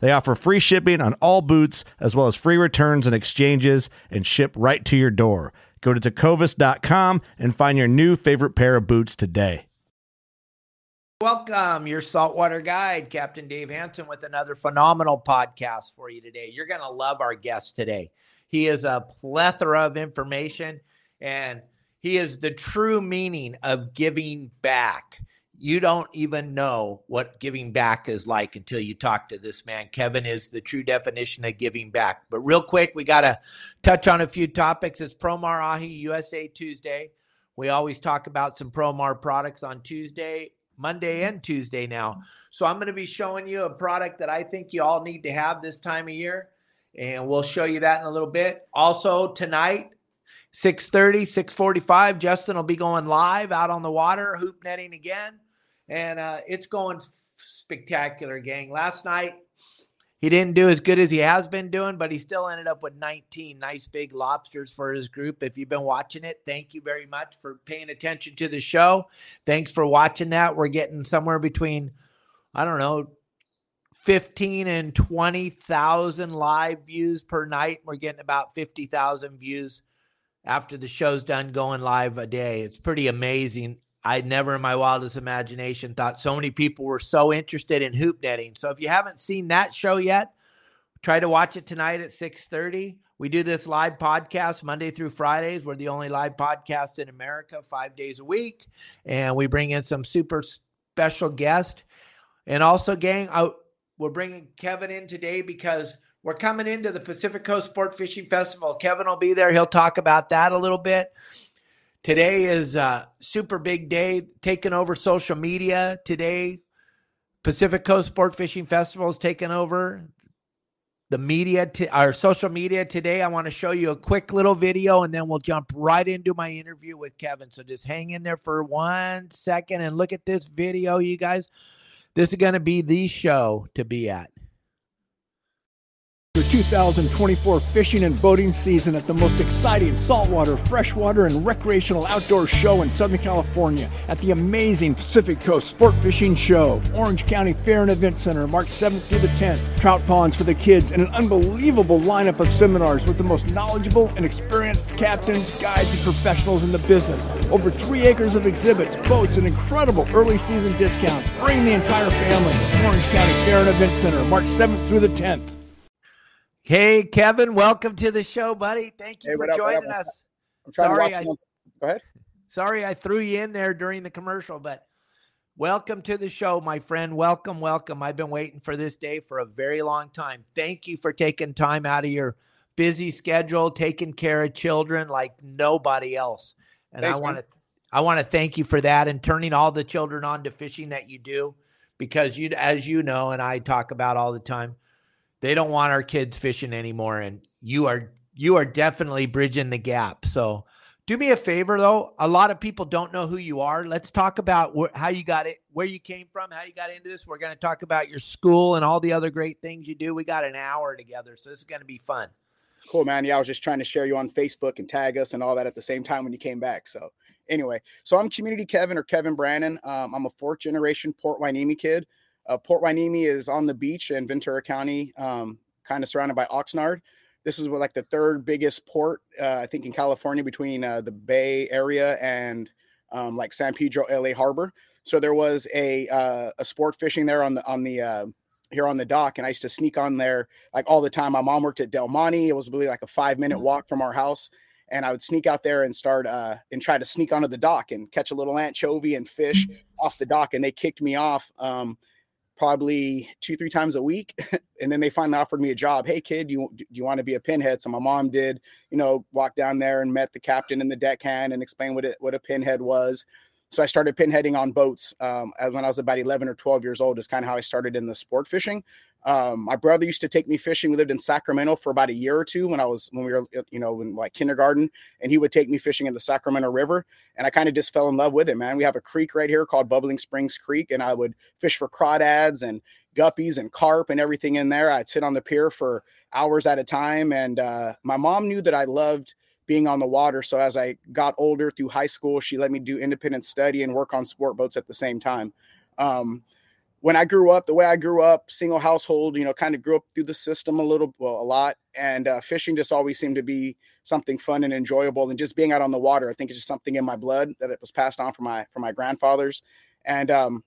They offer free shipping on all boots, as well as free returns and exchanges, and ship right to your door. Go to tecovas.com and find your new favorite pair of boots today. Welcome, your saltwater guide, Captain Dave Hansen, with another phenomenal podcast for you today. You're going to love our guest today. He is a plethora of information and he is the true meaning of giving back you don't even know what giving back is like until you talk to this man. Kevin is the true definition of giving back. But real quick, we got to touch on a few topics. It's Promar Ahi USA Tuesday. We always talk about some Promar products on Tuesday, Monday, and Tuesday now. So I'm going to be showing you a product that I think you all need to have this time of year. And we'll show you that in a little bit. Also, tonight, 6:30, 6:45, Justin will be going live out on the water, hoop netting again and uh, it's going spectacular, gang. Last night, he didn't do as good as he has been doing, but he still ended up with 19 nice big lobsters for his group. If you've been watching it, thank you very much for paying attention to the show. Thanks for watching that. We're getting somewhere between, I don't know, 15 and 20,000 live views per night. We're getting about 50,000 views after the show's done going live a day. It's pretty amazing. I never in my wildest imagination thought so many people were so interested in hoop netting. So if you haven't seen that show yet, try to watch it tonight at 6:30. We do this live podcast Monday through Fridays. We're the only live podcast in America 5 days a week and we bring in some super special guest. And also gang, I, we're bringing Kevin in today because we're coming into the Pacific Coast Sport Fishing Festival. Kevin will be there. He'll talk about that a little bit. Today is a super big day, taking over social media. Today, Pacific Coast Sport Fishing Festival is taking over the media, to, our social media today. I want to show you a quick little video and then we'll jump right into my interview with Kevin. So just hang in there for one second and look at this video, you guys. This is going to be the show to be at. 2024 fishing and boating season at the most exciting saltwater, freshwater, and recreational outdoor show in Southern California at the amazing Pacific Coast Sport Fishing Show. Orange County Fair and Event Center, March 7th through the 10th. Trout ponds for the kids and an unbelievable lineup of seminars with the most knowledgeable and experienced captains, guides, and professionals in the business. Over three acres of exhibits, boats, and incredible early season discounts. Bring the entire family. Orange County Fair and Event Center, March 7th through the 10th. Hey, Kevin, welcome to the show, buddy. Thank you Hey, for up, joining us. I'm Sorry, I, Go ahead. sorry, I threw you in there during the commercial, but welcome to the show, my friend. Welcome, welcome. I've been waiting for this day for a very long time. Thank you for taking time out of your busy schedule, taking care of children like nobody else. And Thanks, I want to, I want to thank you for that and turning all the children on to fishing that you do, because you, as you know, and I talk about all the time, they don't want our kids fishing anymore and you are you are definitely bridging the gap so do me a favor though a lot of people don't know who you are let's talk about wh- how you got it where you came from how you got into this we're going to talk about your school and all the other great things you do we got an hour together so this is going to be fun Cool, man. Yeah, I was just trying to share you on Facebook and tag us and all that at the same time when you came back. So, anyway, so I'm Community Kevin or Kevin Brannon. Um, I'm a fourth generation Port Hueneme kid. Uh, Port Hueneme is on the beach in Ventura County, um, kind of surrounded by Oxnard. This is what, like the third biggest port, uh, I think, in California between uh, the Bay Area and um, like San Pedro, LA Harbor. So there was a uh, a sport fishing there on the on the uh, here on the dock, and I used to sneak on there like all the time. My mom worked at Del Monte. It was really like a five minute mm. walk from our house, and I would sneak out there and start uh, and try to sneak onto the dock and catch a little anchovy and fish mm. off the dock. And they kicked me off um, probably two three times a week, and then they finally offered me a job. Hey kid, you do you want to be a pinhead? So my mom did, you know, walk down there and met the captain and the deckhand and explain what it what a pinhead was. So I started pinheading on boats um, when I was about 11 or 12 years old. Is kind of how I started in the sport fishing. Um, my brother used to take me fishing. We lived in Sacramento for about a year or two when I was when we were you know in like kindergarten, and he would take me fishing in the Sacramento River, and I kind of just fell in love with it. Man, we have a creek right here called Bubbling Springs Creek, and I would fish for crawdads and guppies and carp and everything in there. I'd sit on the pier for hours at a time, and uh, my mom knew that I loved being on the water. So as I got older through high school, she let me do independent study and work on sport boats at the same time. Um, when I grew up, the way I grew up, single household, you know, kind of grew up through the system a little, well, a lot. And uh, fishing just always seemed to be something fun and enjoyable. And just being out on the water, I think it's just something in my blood that it was passed on from my from my grandfathers. And um,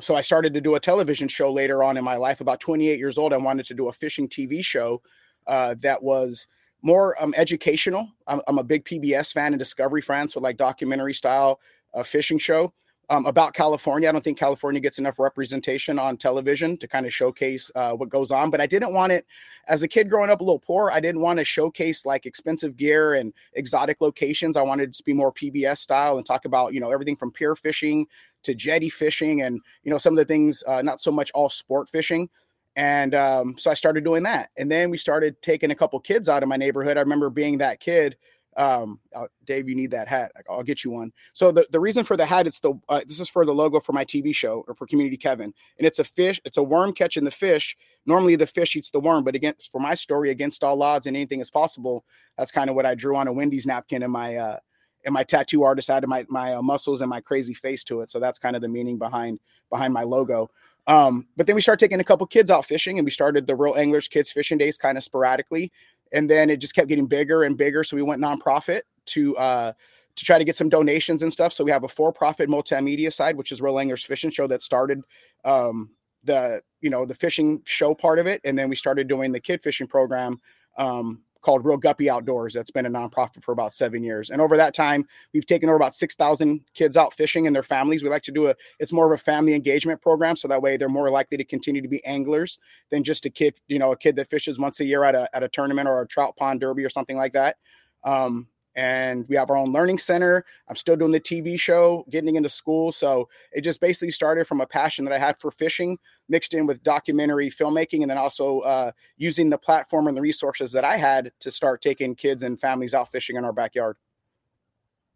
so I started to do a television show later on in my life. About 28 years old, I wanted to do a fishing TV show uh, that was more um, educational. I'm, I'm, a big PBS fan and Discovery fan, so like documentary style uh, fishing show um, about California. I don't think California gets enough representation on television to kind of showcase uh, what goes on. But I didn't want it as a kid growing up a little poor. I didn't want to showcase like expensive gear and exotic locations. I wanted to be more PBS style and talk about you know everything from pier fishing to jetty fishing and you know some of the things uh, not so much all sport fishing. And um, so I started doing that, and then we started taking a couple kids out of my neighborhood. I remember being that kid um dave you need that hat. I'll get you one. So the, the reason for the hat it's the uh, this is for the logo for my tv show or for community kevin and it's a fish it's a worm catching the fish. Normally the fish eats the worm but again for my story against all odds and anything is possible that's kind of what i drew on a wendy's napkin and my uh and my tattoo artist added my my uh, muscles and my crazy face to it. So that's kind of the meaning behind behind my logo. Um, but then we started taking a couple kids out fishing and we started the real anglers kids fishing days kind of sporadically and then it just kept getting bigger and bigger. So we went nonprofit to uh, to try to get some donations and stuff. So we have a for-profit multimedia side, which is Real Anglers Fishing Show that started um, the you know the fishing show part of it, and then we started doing the kid fishing program um, called Real Guppy Outdoors. That's been a nonprofit for about seven years. And over that time, we've taken over about 6,000 kids out fishing and their families. We like to do a, it's more of a family engagement program. So that way they're more likely to continue to be anglers than just a kid, you know, a kid that fishes once a year at a, at a tournament or a trout pond derby or something like that. Um, and we have our own learning center. I'm still doing the TV show, getting into school. So it just basically started from a passion that I had for fishing, mixed in with documentary filmmaking, and then also uh, using the platform and the resources that I had to start taking kids and families out fishing in our backyard.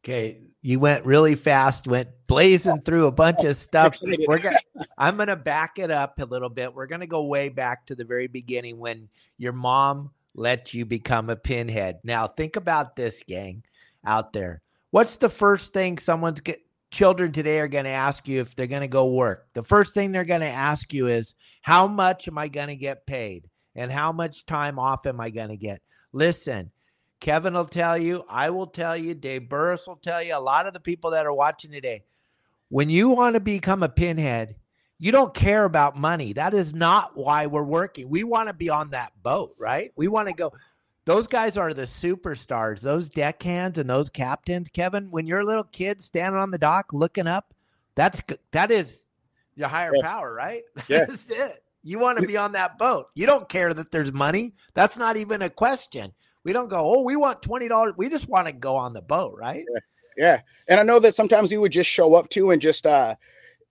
Okay, you went really fast, went blazing through a bunch of stuff. We're gonna, I'm going to back it up a little bit. We're going to go way back to the very beginning when your mom let you become a pinhead. Now, think about this, gang out there. What's the first thing someone's get, children today are going to ask you if they're going to go work? The first thing they're going to ask you is, How much am I going to get paid? And how much time off am I going to get? Listen, Kevin will tell you, I will tell you, Dave Burris will tell you, a lot of the people that are watching today, when you want to become a pinhead, you don't care about money. That is not why we're working. We want to be on that boat, right? We want to go. Those guys are the superstars. Those deckhands and those captains, Kevin. When you're a little kid standing on the dock looking up, that's that is your higher yeah. power, right? Yeah. That's it. You want to be on that boat. You don't care that there's money. That's not even a question. We don't go, oh, we want twenty dollars. We just want to go on the boat, right? Yeah. yeah. And I know that sometimes you would just show up to and just uh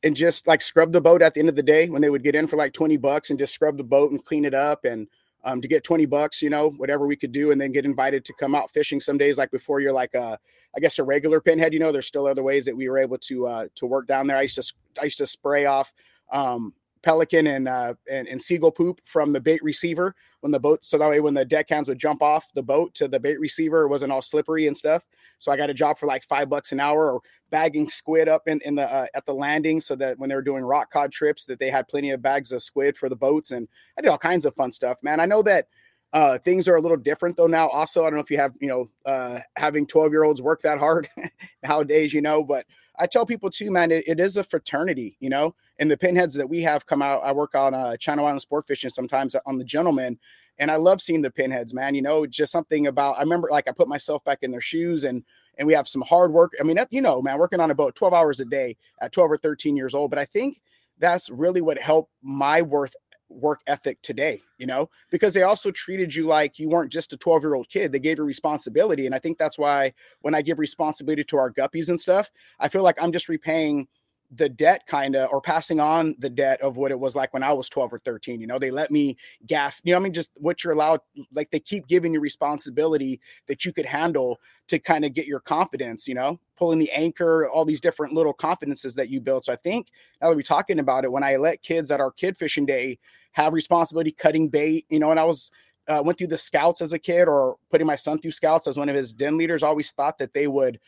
and just like scrub the boat at the end of the day when they would get in for like 20 bucks and just scrub the boat and clean it up and um, to get 20 bucks, you know, whatever we could do, and then get invited to come out fishing some days, like before you're like a, I guess a regular pinhead, you know, there's still other ways that we were able to, uh, to work down there. I used to, I used to spray off, um, pelican and, uh, and, and seagull poop from the bait receiver when the boat, so that way when the deckhands would jump off the boat to the bait receiver, it wasn't all slippery and stuff. So I got a job for like five bucks an hour or bagging squid up in, in the uh, at the landing so that when they were doing rock cod trips that they had plenty of bags of squid for the boats and I did all kinds of fun stuff, man. I know that uh, things are a little different though now. Also, I don't know if you have, you know, uh, having 12 year olds work that hard nowadays, you know, but I tell people too, man, it, it is a fraternity, you know, And the pinheads that we have come out, I work on uh, Channel Island sport fishing sometimes on the gentleman. And I love seeing the pinheads, man. You know, just something about, I remember like I put myself back in their shoes and, and we have some hard work. I mean, you know, man, working on a boat 12 hours a day at 12 or 13 years old. But I think that's really what helped my worth work ethic today, you know, because they also treated you like you weren't just a 12 year old kid. They gave you responsibility. And I think that's why when I give responsibility to our guppies and stuff, I feel like I'm just repaying the debt kind of or passing on the debt of what it was like when I was 12 or 13. You know, they let me gaff, you know, I mean, just what you're allowed, like they keep giving you responsibility that you could handle to kind of get your confidence, you know, pulling the anchor, all these different little confidences that you build. So I think now that we're talking about it, when I let kids at our kid fishing day have responsibility cutting bait, you know, and I was uh, went through the scouts as a kid or putting my son through scouts as one of his den leaders, always thought that they would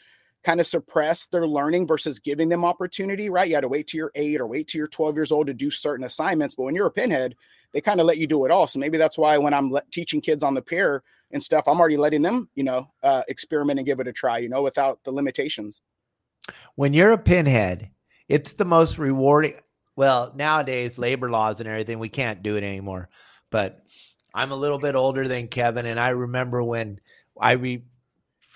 kind of suppress their learning versus giving them opportunity, right? You had to wait to you're eight or wait to you're 12 years old to do certain assignments. But when you're a pinhead, they kind of let you do it all. So maybe that's why when I'm le- teaching kids on the pier and stuff, I'm already letting them, you know, uh, experiment and give it a try, you know, without the limitations. When you're a pinhead, it's the most rewarding. Well, nowadays, labor laws and everything, we can't do it anymore. But I'm a little bit older than Kevin, and I remember when I re-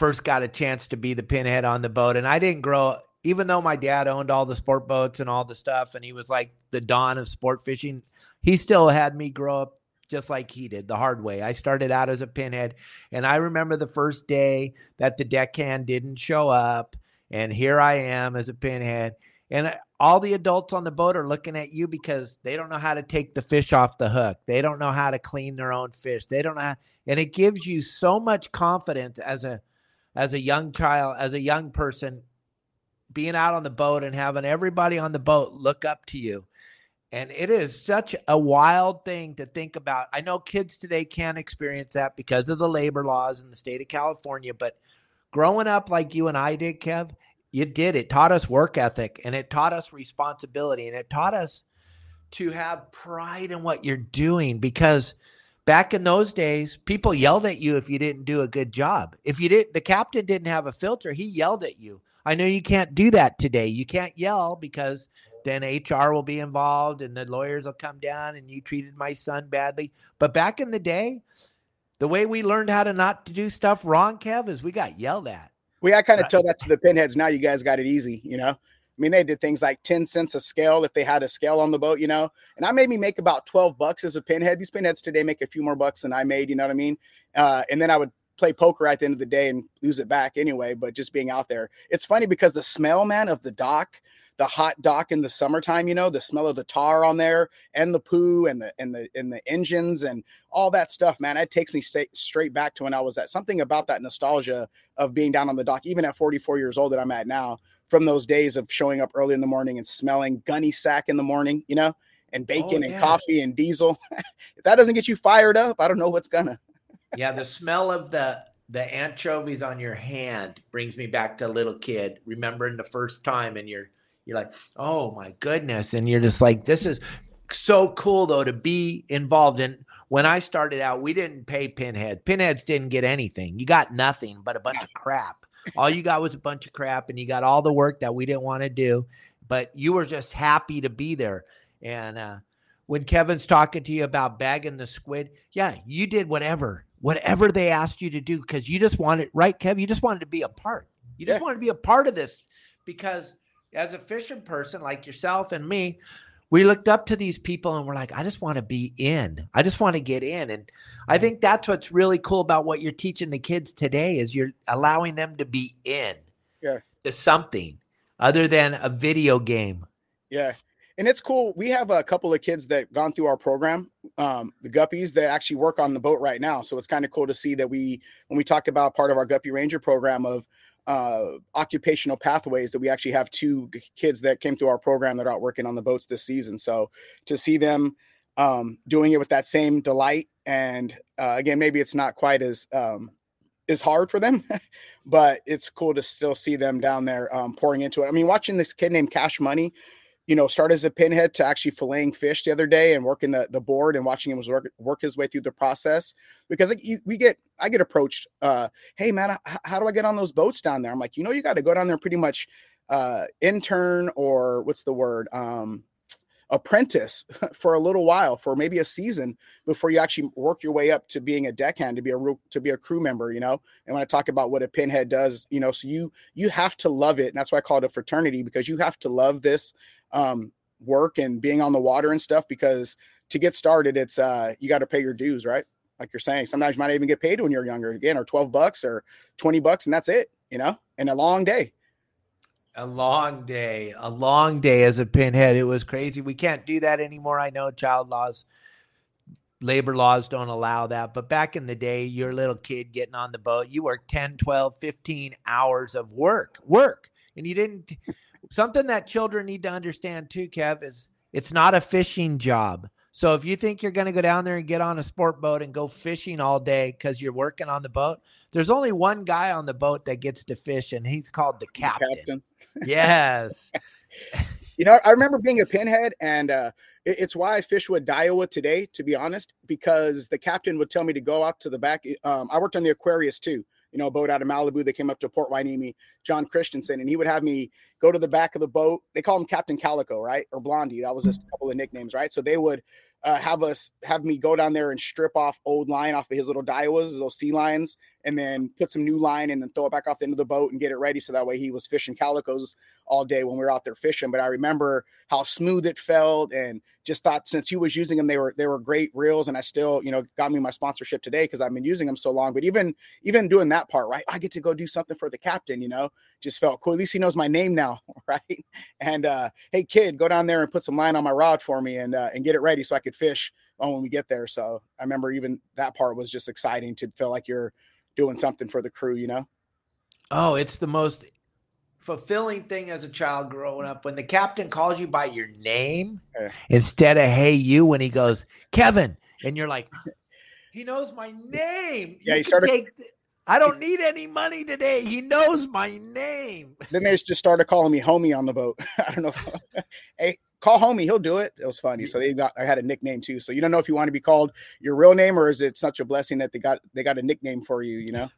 first got a chance to be the pinhead on the boat. And I didn't grow even though my dad owned all the sport boats and all the stuff, and he was like the dawn of sport fishing, he still had me grow up just like he did the hard way. I started out as a pinhead, and I remember the first day that the deckhand didn't show up, and here I am as a pinhead. And uh, all the adults on the boat are looking at you because they don't know how to take the fish off the hook. They don't know how to clean their own fish. They don't know, how, and it gives you so much confidence as a as a young child, as a young person, being out on the boat and having everybody on the boat look up to you. And it is such a wild thing to think about. I know kids today can't experience that because of the labor laws in the state of California, but growing up like you and I did, Kev, you did. It taught us work ethic and it taught us responsibility and it taught us to have pride in what you're doing because back in those days, people yelled at you if you didn't do a good job. If you didn't, the captain didn't have a filter, he yelled at you. I know you can't do that today. You can't yell because then HR will be involved and the lawyers will come down and you treated my son badly. But back in the day, the way we learned how to not to do stuff wrong, Kev, is we got yelled at. We I kind of tell that to the pinheads. Now you guys got it easy, you know. I mean, they did things like 10 cents a scale if they had a scale on the boat, you know. And I made me make about 12 bucks as a pinhead. These pinheads today make a few more bucks than I made, you know what I mean? Uh, and then I would play poker at the end of the day and lose it back anyway, but just being out there. It's funny because the smell, man, of the dock, the hot dock in the summertime, you know, the smell of the tar on there and the poo and the and the and the engines and all that stuff, man, it takes me straight back to when I was at something about that nostalgia of being down on the dock, even at 44 years old that I'm at now from those days of showing up early in the morning and smelling gunny sack in the morning, you know, and bacon oh, yeah. and coffee and diesel. if that doesn't get you fired up, I don't know what's gonna. yeah, the smell of the the anchovies on your hand brings me back to a little kid remembering the first time and you're you're like, "Oh my goodness." And you're just like, "This is so cool though to be involved in when I started out, we didn't pay Pinhead. Pinheads didn't get anything. You got nothing but a bunch of crap all you got was a bunch of crap and you got all the work that we didn't want to do, but you were just happy to be there. And uh, when Kevin's talking to you about bagging the squid, yeah, you did whatever, whatever they asked you to do because you just wanted, right, Kev? You just wanted to be a part. You just yeah. wanted to be a part of this because as a fishing person like yourself and me, we looked up to these people and we're like, I just want to be in. I just want to get in. And I think that's what's really cool about what you're teaching the kids today is you're allowing them to be in yeah. to something other than a video game. Yeah. And it's cool. We have a couple of kids that gone through our program, um, the guppies that actually work on the boat right now. So it's kind of cool to see that we, when we talk about part of our guppy ranger program of uh, occupational pathways that we actually have two kids that came through our program that are out working on the boats this season. So to see them um, doing it with that same delight, and uh, again, maybe it's not quite as um, as hard for them, but it's cool to still see them down there um, pouring into it. I mean, watching this kid named Cash Money you know, start as a pinhead to actually filleting fish the other day and working the, the board and watching him work, work his way through the process because like, we get, I get approached, uh, Hey man, how do I get on those boats down there? I'm like, you know, you got to go down there pretty much, uh, intern or what's the word? Um, apprentice for a little while, for maybe a season before you actually work your way up to being a deckhand, to be a real, to be a crew member, you know. And when I talk about what a pinhead does, you know, so you you have to love it, and that's why I call it a fraternity because you have to love this um, work and being on the water and stuff. Because to get started, it's uh, you got to pay your dues, right? Like you're saying, sometimes you might even get paid when you're younger again, or twelve bucks or twenty bucks, and that's it, you know, and a long day a long day, a long day as a pinhead. It was crazy. We can't do that anymore. I know child laws, labor laws don't allow that. But back in the day, you're a little kid getting on the boat, you worked 10, 12, 15 hours of work, work. And you didn't, something that children need to understand too, Kev, is it's not a fishing job. So if you think you're going to go down there and get on a sport boat and go fishing all day because you're working on the boat, there's only one guy on the boat that gets to fish, and he's called the captain. captain. yes. you know, I remember being a pinhead, and uh, it, it's why I fish with Daiwa today, to be honest, because the captain would tell me to go out to the back. Um, I worked on the Aquarius too you know, a boat out of Malibu that came up to Port Hueneme, John Christensen, and he would have me go to the back of the boat. They call him Captain Calico, right? Or Blondie. That was just a couple of nicknames, right? So they would uh, have us have me go down there and strip off old line off of his little Daiwas, those Sealines, and then put some new line and then throw it back off the end of the boat and get it ready. So that way he was fishing calicos all day when we were out there fishing. But I remember how smooth it felt and just thought since he was using them, they were they were great reels. And I still, you know, got me my sponsorship today because I've been using them so long. But even even doing that part, right? I get to go do something for the captain, you know, just felt cool. At least he knows my name now, right? And uh, hey kid, go down there and put some line on my rod for me and uh, and get it ready so I could fish when we get there. So I remember even that part was just exciting to feel like you're doing something for the crew, you know? Oh, it's the most fulfilling thing as a child growing up when the captain calls you by your name yeah. instead of hey you when he goes Kevin and you're like he knows my name. Yeah, you he started. Take, I don't need any money today. He knows my name. Then they just started calling me homie on the boat. I don't know. hey, call homie. He'll do it. It was funny. So they got. I had a nickname too. So you don't know if you want to be called your real name or is it such a blessing that they got they got a nickname for you. You know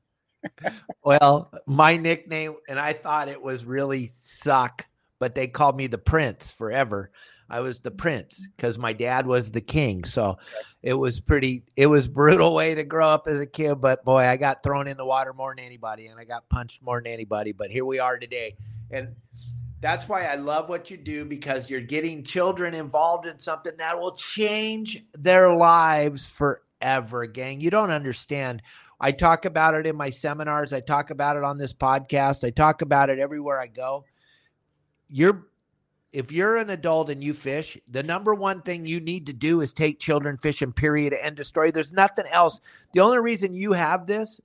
well, my nickname, and I thought it was really suck, but they called me the Prince forever. I was the Prince mm. because my dad was the king. So it was pretty, it was brutal way to grow up as a kid. But boy, I got thrown in the water more than anybody and I got punched more than anybody. But here we are today. And that's why I love what you do because you're getting children involved in something that will change their lives forever, gang. You don't understand I talk about it in my seminars. I talk about it on this podcast. I talk about it everywhere I go. You're if you're an adult and you fish, the number one thing you need to do is take children fishing, period, end of story. There's nothing else. The only reason you have this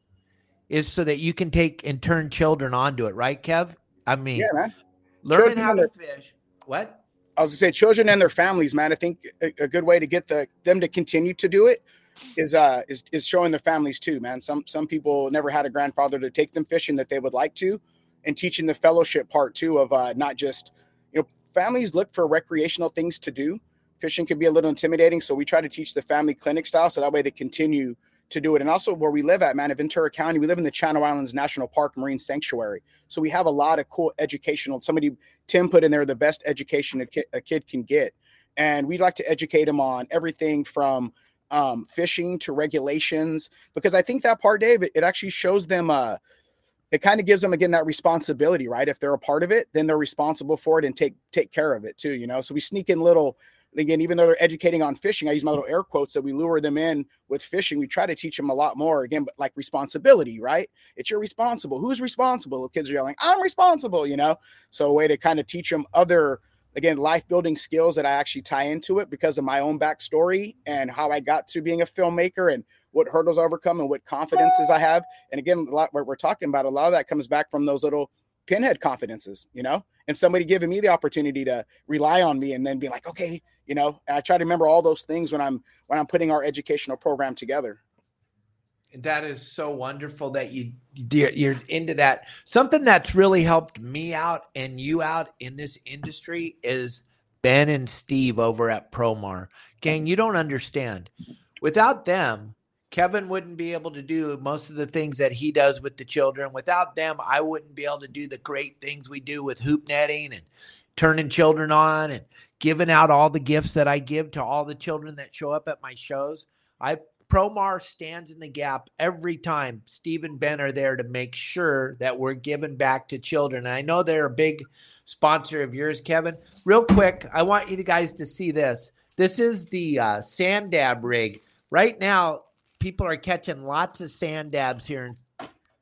is so that you can take and turn children onto it, right, Kev? I mean, yeah, man. Learning children how to fish. What? I was gonna say children and their families, man. I think a, a good way to get the them to continue to do it is uh is is showing their families too, man. Some some people never had a grandfather to take them fishing that they would like to, and teaching the fellowship part too of uh not just you know families look for recreational things to do. Fishing can be a little intimidating, so we try to teach the family clinic style so that way they continue to do it. And also where we live at, man, in Ventura County, we live in the Channel Islands National Park Marine Sanctuary. So we have a lot of cool educational. Somebody Tim put in there the best education a kid, a kid can get, and we'd like to educate them on everything from um, fishing to regulations because I think that part, Dave, it, it actually shows them. Uh, it kind of gives them again that responsibility, right? If they're a part of it, then they're responsible for it and take take care of it too. You know, so we sneak in little again, even though they're educating on fishing, I use my little air quotes that we lure them in with fishing. We try to teach them a lot more again, but like responsibility, right? It's you're responsible. Who's responsible? kids are yelling, I'm responsible, you know? So a way to kind of teach them other again life building skills that i actually tie into it because of my own backstory and how i got to being a filmmaker and what hurdles i overcome and what confidences i have and again a lot what we're talking about a lot of that comes back from those little pinhead confidences you know and somebody giving me the opportunity to rely on me and then be like okay you know and i try to remember all those things when i'm when i'm putting our educational program together that is so wonderful that you you're into that. Something that's really helped me out and you out in this industry is Ben and Steve over at Promar. Gang, you don't understand. Without them, Kevin wouldn't be able to do most of the things that he does with the children. Without them, I wouldn't be able to do the great things we do with hoop netting and turning children on and giving out all the gifts that I give to all the children that show up at my shows. I Promar stands in the gap every time. Steve and Ben are there to make sure that we're giving back to children. And I know they're a big sponsor of yours, Kevin. Real quick, I want you guys to see this. This is the uh, sand dab rig. Right now, people are catching lots of sand dabs here in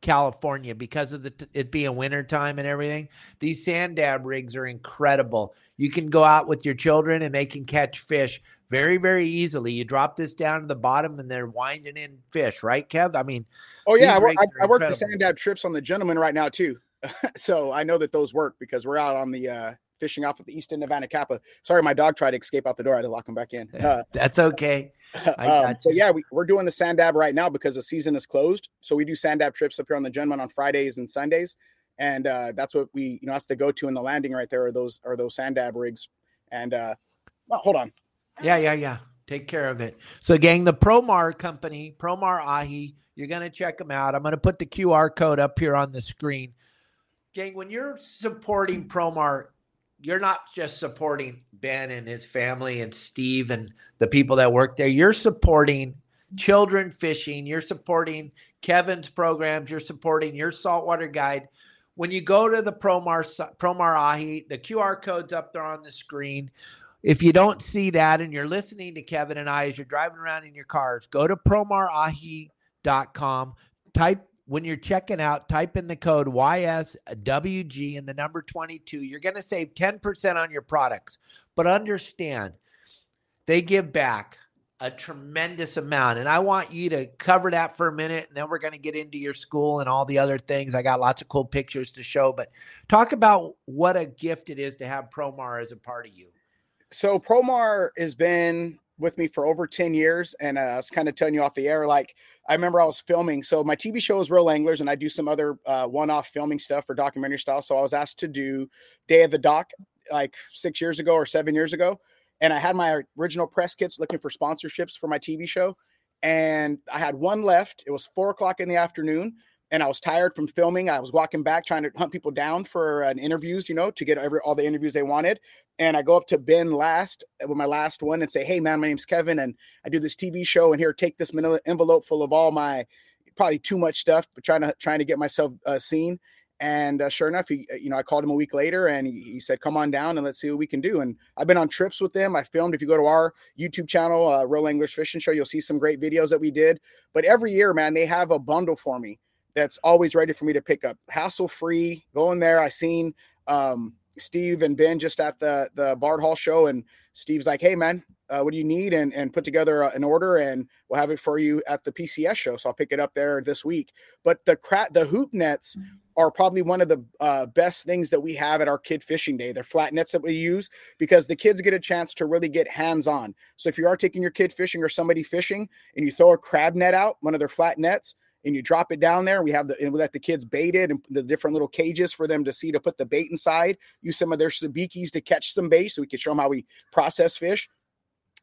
California because of the, it being wintertime and everything. These sand dab rigs are incredible. You can go out with your children and they can catch fish very, very easily. You drop this down to the bottom and they're winding in fish, right, Kev? I mean, oh yeah, I, I, I work the sand dab trips on the gentleman right now too, so I know that those work because we're out on the uh, fishing off of the east end of Anacapa. Sorry, my dog tried to escape out the door. I had to lock him back in. Uh, That's okay. um, so yeah, we, are doing the sand dab right now because the season is closed. So we do sand dab trips up here on the gentleman on Fridays and Sundays, and uh, that's what we, you know, that's the go to in the landing right there. Are those are those sand dab rigs? And uh, well, hold on. Yeah, yeah, yeah. Take care of it. So, gang, the Promar company, Promar Ahi, you're going to check them out. I'm going to put the QR code up here on the screen. Gang, when you're supporting Promar, you're not just supporting Ben and his family and Steve and the people that work there. You're supporting children fishing. You're supporting Kevin's programs. You're supporting your saltwater guide. When you go to the Promar Promar Ahi, the QR code's up there on the screen. If you don't see that and you're listening to Kevin and I as you're driving around in your cars, go to promarahi.com. Type when you're checking out, type in the code YSWG and the number 22. You're going to save 10% on your products. But understand, they give back a tremendous amount. And I want you to cover that for a minute. And then we're going to get into your school and all the other things. I got lots of cool pictures to show, but talk about what a gift it is to have Promar as a part of you. So Promar has been with me for over 10 years. And uh, I was kind of telling you off the air, like, I remember I was filming. So my TV show is Real Anglers, and I do some other uh, one-off filming stuff for documentary style. So I was asked to do Day of the Doc like six years ago or seven years ago, and I had my original press kits looking for sponsorships for my TV show, and I had one left. It was four o'clock in the afternoon, and I was tired from filming. I was walking back trying to hunt people down for an interviews, you know, to get every all the interviews they wanted. And I go up to Ben last with my last one and say, "Hey, man, my name's Kevin, and I do this TV show, and here, take this manila envelope full of all my probably too much stuff, but trying to trying to get myself uh, seen." And uh, sure enough, he, uh, you know, I called him a week later, and he, he, said, "Come on down and let's see what we can do." And I've been on trips with them. I filmed. If you go to our YouTube channel, uh, Real Anglers Fishing Show, you'll see some great videos that we did. But every year, man, they have a bundle for me that's always ready for me to pick up, hassle free. Go in there. I seen um, Steve and Ben just at the the Fred Hall show, and Steve's like, "Hey, man, uh, what do you need?" and and put together an order, and we'll have it for you at the PCS show. So I'll pick it up there this week. But the cra- the hoop nets are probably one of the uh, best things that we have at our kid fishing day. They're flat nets that we use because the kids get a chance to really get hands on. So if you are taking your kid fishing or somebody fishing, and you throw a crab net out, one of their flat nets and you drop it down there. We have the and we let the kids bait it and the different little cages for them to see to put the bait inside. Use some of their sabikis to catch some bait, so we can show them how we process fish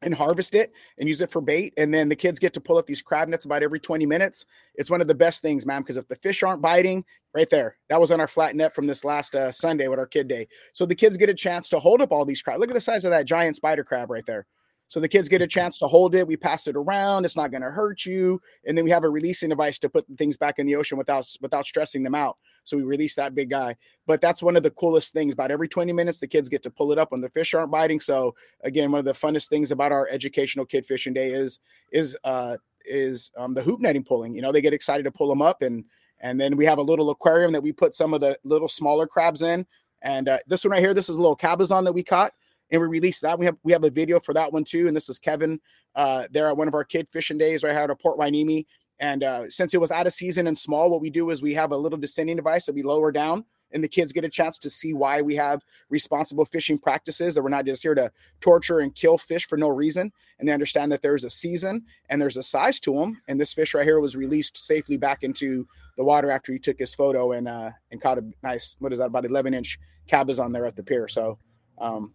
and harvest it and use it for bait. And then the kids get to pull up these crab nets about every 20 minutes. It's one of the best things, man, because if the fish aren't biting, right there, that was on our flat net from this last uh, Sunday with our kid day. So the kids get a chance to hold up all these crab. Look at the size of that giant spider crab right there. So the kids get a chance to hold it. We pass it around. It's not going to hurt you. And then we have a releasing device to put things back in the ocean without without stressing them out. So we release that big guy. But that's one of the coolest things. About every 20 minutes, the kids get to pull it up when the fish aren't biting. So again, one of the funnest things about our educational kid fishing day is is uh is um, the hoop netting pulling. You know, they get excited to pull them up and and then we have a little aquarium that we put some of the little smaller crabs in. And uh, this one right here, this is a little cabezon that we caught and we released that. We have we have a video for that one too. And this is Kevin uh, there at one of our kid fishing days right here at Port Hueneme. And uh, since it was out of season and small, what we do is we have a little descending device that we lower down, and the kids get a chance to see why we have responsible fishing practices. That we're not just here to torture and kill fish for no reason, and they understand that there's a season and there's a size to them. And this fish right here was released safely back into the water after he took his photo and uh, and caught a nice what is that about 11 inch cabezon there at the pier. So um,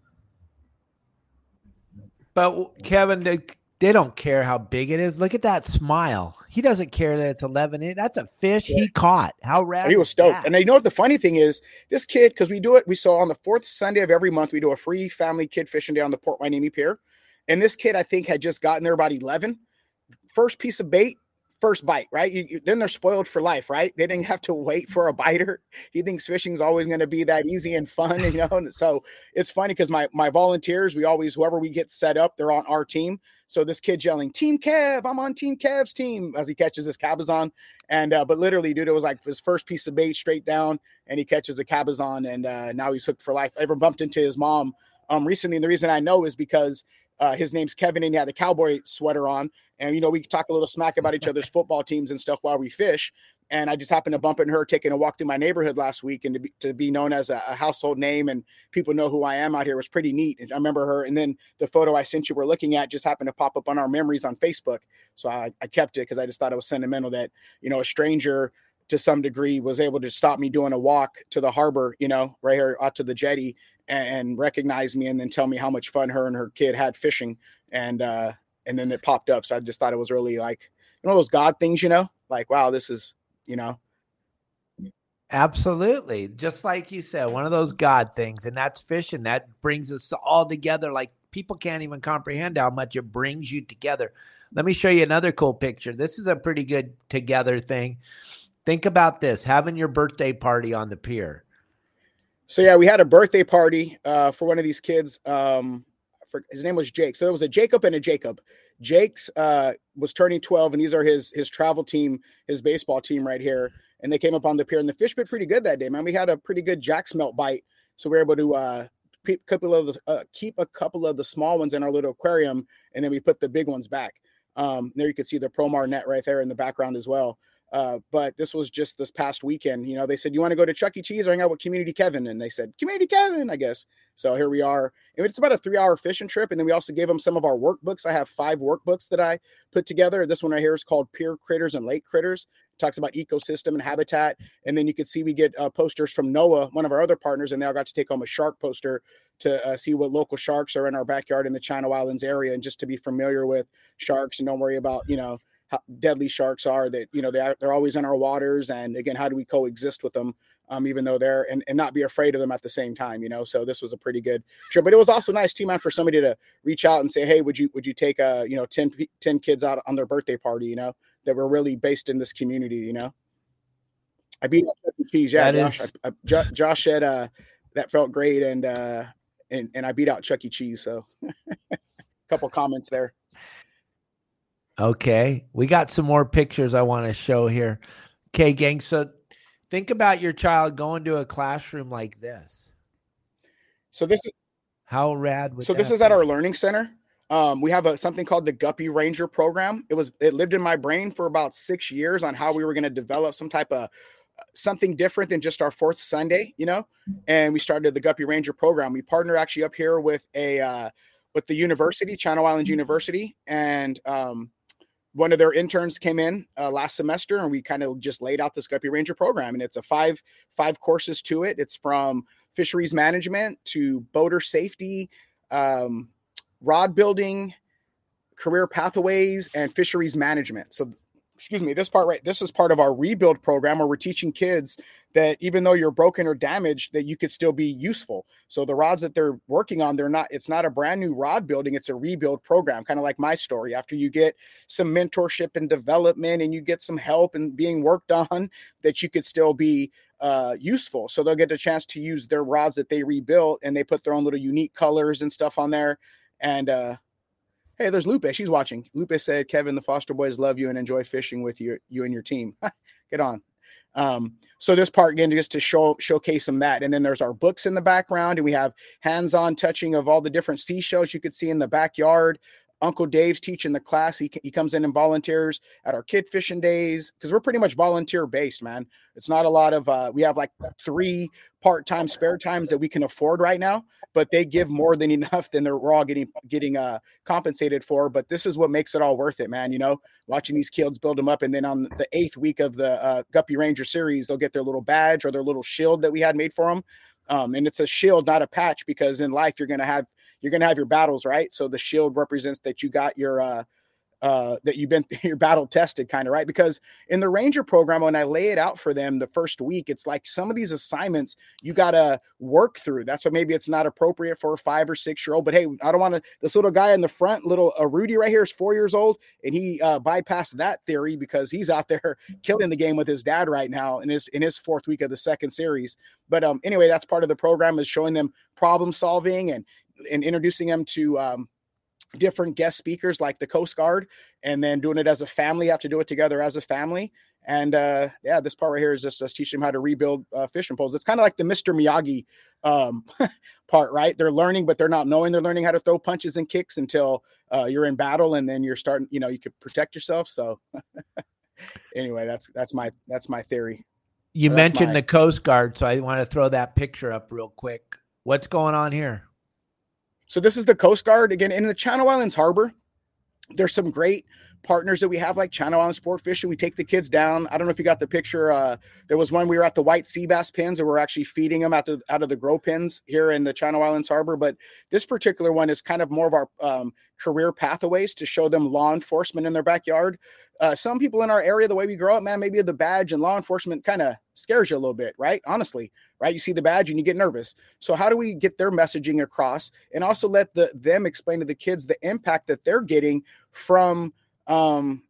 but Kevin, they, they don't care how big it is. Look at that smile. He doesn't care that it's 11 in. That's a fish he caught. How rad! he was stoked. that? And you know what the funny thing is? This kid, because we do it, we saw on the fourth Sunday of every month, we do a free family kid fishing day on the Port Hueneme Pier. And this kid, I think, had just gotten there about 11. First piece of bait, first bite, right? You, you- then they're spoiled for life, right? They didn't have to wait for a biter. He thinks fishing's always going to be that easy and fun, you know. And so it's funny because my my volunteers, we always whoever we get set up, they're on our team. So this kid yelling, "Team Kev, I'm on Team Kev's team" as he catches his cabezon. And uh, but literally, dude, it was like his first piece of bait straight down, and he catches a cabezon, and uh, now he's hooked for life. I ever bumped into his mom um recently, and the reason I know is because uh, his name's Kevin, and he had a cowboy sweater on, and you know we talk a little smack about each other's football teams and stuff while we fish. And I just happened to bump into her taking a walk through my neighborhood last week, and to be, to be known as a, a household name and people know who I am out here was pretty neat. And I remember her, and then the photo I sent you were looking at just happened to pop up on our memories on Facebook. So I, I kept it because I just thought it was sentimental that you know a stranger to some degree was able to stop me doing a walk to the harbor, you know, right here out to the jetty, and, and recognize me, and then tell me how much fun her and her kid had fishing, and uh, and then it popped up. So I just thought it was really like you know those God things, you know, like wow, this is you know Absolutely. Just like you said, one of those God things, and that's fishing. That brings us all together. Like people can't even comprehend how much it brings you together. Let me show you another cool picture. This is a pretty good together thing. Think about this having your birthday party on the pier. So yeah, we had a birthday party uh, for one of these kids. Um, for, his name was Jake. So there was a Jacob and a Jacob. Jake's uh, was turning 12, and these are his his travel team, his baseball team right here. And they came up on the pier, and the fish bit pretty good that day, man. We had a pretty good jack smelt bite, so we were able to uh, keep, couple of the, uh, keep a couple of the small ones in our little aquarium, and then we put the big ones back. Um, there you can see the Promar net right there in the background as well. Uh, but this was just this past weekend. You know, they said, You want to go to Chuck E. Cheese or hang out with Community Kevin? And they said, Community Kevin, I guess. So here we are. And it's about a three hour fishing trip. And then we also gave them some of our workbooks. I have five workbooks that I put together. This one right here is called Pier Critters and Lake Critters. talks about ecosystem and habitat. And then you can see we get uh, posters from NOAA, one of our other partners, and now I got to take home a shark poster to uh, see what local sharks are in our backyard in the Channel Islands area and just to be familiar with sharks and don't worry about, you know, how deadly sharks are that you know they are, they're always in our waters and again how do we coexist with them um, even though they're and, and not be afraid of them at the same time you know? So this was a pretty good trip but it was also nice team out for somebody to reach out and say hey would you would you take uh you know 10, 10 kids out on their birthday party you know that were really based in this community you know? I beat out Chuck E. cheese yeah That josh, is- I, I, josh said uh that felt great and uh and, and i beat out chuck e. Cheese so a couple comments there Okay. We got some more pictures I want to show here. Okay, gang. So think about your child going to a classroom like this. so this is How rad would so this is at our learning center um, we have a something called the guppy ranger program it was it lived in my brain for about six years on how we were going to develop some type of something different than just our fourth sunday you know and we started the guppy ranger program we partner actually up here with a uh, with the university channel islands university and um, one of their interns came in uh, last semester and we kind of just laid out this guppy ranger program and it's a five five courses to it. It's from fisheries management to boater safety um, rod building career pathways and fisheries management. So excuse me this part right this is part of our rebuild program where we're teaching kids that even though you're broken or damaged that you could still be useful. So the rods that they're working on they're not it's not a brand new rod building it's a rebuild program kind of like my story. After you get some mentorship and development and you get some help and being worked on that you could still be uh, useful. So they'll get a chance to use their rods that they rebuilt and they put their own little unique colors and stuff on there. And uh Hey, there's Lupe. She's watching. Lupe said, Kevin, the Foster boys love you and enjoy fishing with you, you and your team. Get on. Um, so this part again just to show showcase them that. And then there's our books in the background, and we have hands-on touching of all the different seashells you could see in the backyard. Uncle Dave's teaching the class. He, he comes in and volunteers at our kid fishing days because we're pretty much volunteer based, man. It's not a lot of uh, we have like three part-time spare times that we can afford right now, but they give more than enough than they're we're all getting getting uh compensated for. But this is what makes it all worth it, man. You know, watching these kids build them up, and then on the eighth week of the uh, Guppy Ranger series, they'll get their little badge or their little shield that we had made for them. Um, and it's a shield, not a patch, because in life you're gonna have you're gonna have your battles, right? So the shield represents that you got your uh, uh, that you've been you're battle tested kind of right? Because in the ranger program when i lay it out for them the first week it's like some of these assignments you got to work through. That's why maybe it's not appropriate for a five or six year old but hey i don't want to this little guy in the front little uh, rudy right here is four years old and he uh, bypassed that theory because he's out there killing the game with his dad right now in his in his fourth week of the second series. But um anyway that's part of the program is showing them problem solving and and introducing them to um different guest speakers like the Coast Guard, and then doing it as a family. You have to do it together as a family. And uh, yeah, this part right here is just us teaching them how to rebuild uh, fishing poles. It's kind of like the Mr. Miyagi um, part, right? They're learning, but they're not knowing they're learning how to throw punches and kicks until uh, you're in battle, and then you're starting. You know, you could protect yourself. So anyway, that's that's my that's my theory. You so mentioned my... the Coast Guard, so I want to throw that picture up real quick. What's going on here? So this is the Coast Guard again in the Channel Islands Harbor. There's some great partners that we have like Channel Island Sport Fishing. We take the kids down. I don't know if you got the picture. Uh, there was one we were at the white sea bass pins and we're actually feeding them out, the, out of the grow pins here in the Channel Islands Harbor. But this particular one is kind of more of our um, career pathways to show them law enforcement in their backyard. Uh, some people in our area, the way we grow up, man, maybe the badge and law enforcement kind of scares you a little bit, right? Honestly, right? You see the badge and you get nervous. So how do we get their messaging across and also let the them explain to the kids the impact that they're getting from um,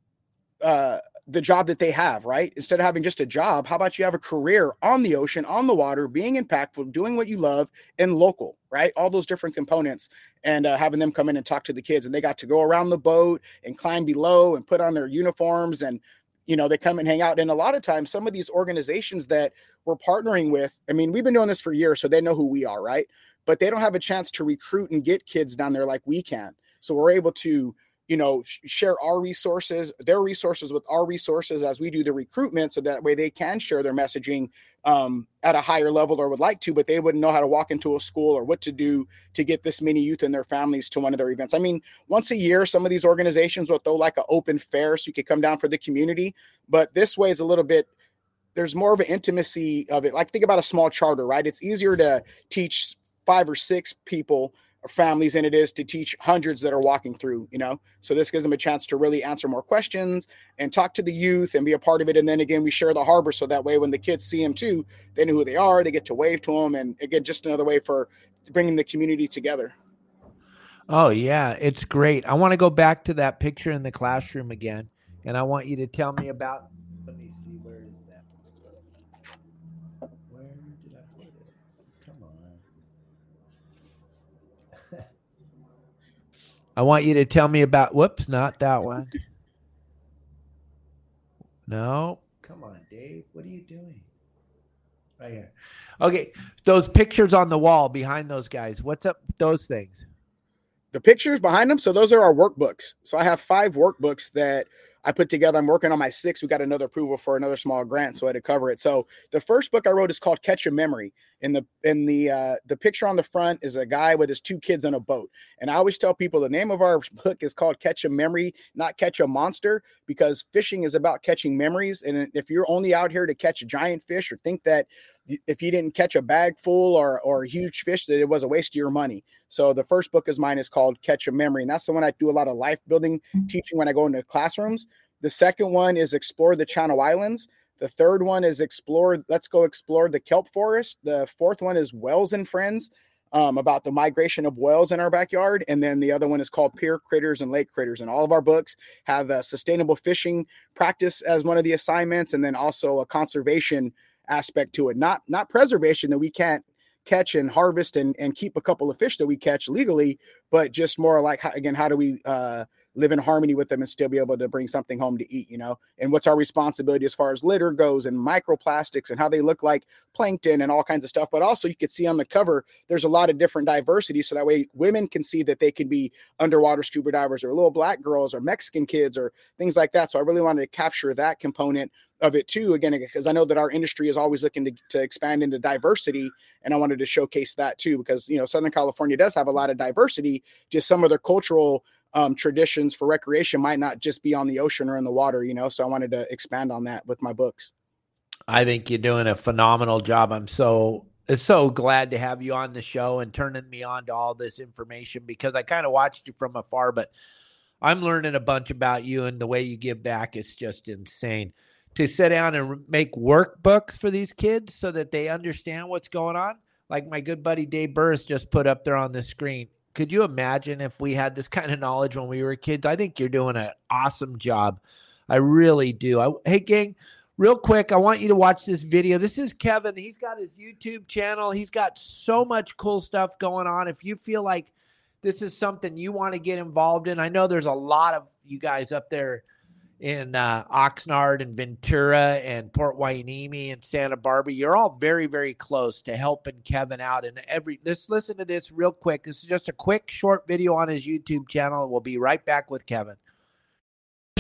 uh, the job that they have, right? Instead of having just a job, how about you have a career on the ocean, on the water, being impactful, doing what you love, and local, right? All those different components, and uh, having them come in and talk to the kids, and they got to go around the boat and climb below and put on their uniforms, and you know they come and hang out. And a lot of times, some of these organizations that we're partnering with, I mean, we've been doing this for years, so they know who we are, right? But they don't have a chance to recruit and get kids down there like we can. So we're able to you know share our resources their resources with our resources as we do the recruitment so that way they can share their messaging um, at a higher level or would like to but they wouldn't know how to walk into a school or what to do to get this many youth and their families to one of their events. I mean once a year some of these organizations will throw like an open fair so you could come down for the community but this way is a little bit there's more of an intimacy of it. Like think about a small charter right? It's easier to teach five or six people families than it is to teach hundreds that are walking through, you know. So this gives them a chance to really answer more questions and talk to the youth and be a part of it. And then again, we share the harbor so that way when the kids see them too, they know who they are. They get to wave to them, and again, just another way for bringing the community together. Oh yeah, it's great. I want to go back to that picture in the classroom again, and I want you to tell me about I want you to tell me about. Whoops, not that one. No, come on, Dave. What are you doing? Right here. Okay, those pictures on the wall behind those guys. What's up those things? The pictures behind them. So those are our workbooks. So I have five workbooks that I put together. I'm working on my six. We got another approval for another small grant, so I had to cover it. So the first book I wrote is called Catch a Memory. In the in the uh, the picture on the front is a guy with his two kids on a boat. And I always tell people the name of our book is called Catch a Memory, not Catch a Monster, because fishing is about catching memories. And if you're only out here to catch a giant fish or think that if you didn't catch a bag full or or a huge fish that it was a waste of your money. So the first book is mine is called Catch a Memory, and that's the one I do a lot of life building mm-hmm. teaching when I go into classrooms. The second one is Explore the Channel Islands. The third one is Explore. Let's go explore the kelp forest. The fourth one is Whales and Friends. Um, about the migration of whales in our backyard. And then the other one is called Pier Critters and Lake Critters. And all of our books have a sustainable fishing practice as one of the assignments, and then also a conservation aspect to it. Not not preservation that we can't catch and harvest and, and keep a couple of fish that we catch legally, but just more like again, how do we uh, live in harmony with them and still be able to bring something home to eat, you know? And what's our responsibility as far as litter goes and microplastics and how they look like plankton and all kinds of stuff. But also, you could see on the cover, there's a lot of different diversity. So that way, women can see that they can be underwater scuba divers or little black girls or Mexican kids or things like that. So I really wanted to capture that component of it too again because i know that our industry is always looking to, to expand into diversity and i wanted to showcase that too because you know southern california does have a lot of diversity just some of their cultural um, traditions for recreation might not just be on the ocean or in the water, you know. So I wanted to expand on that with my books. I think you're doing a phenomenal job. I'm so so glad to have you on the show and turning me on to all this information because I kind of watched you from afar, but I'm learning a bunch about you and the way you give back is just insane. To sit down and make workbooks for these kids so that they understand what's going on, like my good buddy Dave Burris just put up there on the screen. Could you imagine if we had this kind of knowledge when we were kids? I think you're doing an awesome job. I really do. I, hey, gang, real quick, I want you to watch this video. This is Kevin. He's got his YouTube channel. He's got so much cool stuff going on. If you feel like this is something you want to get involved in, I know there's a lot of you guys up there in uh, Oxnard and Ventura and Port Hueneme and Santa Barbara. You're all very, very close to helping Kevin out. And every let's listen to this real quick. This is just a quick, short video on his YouTube channel. We'll be right back with Kevin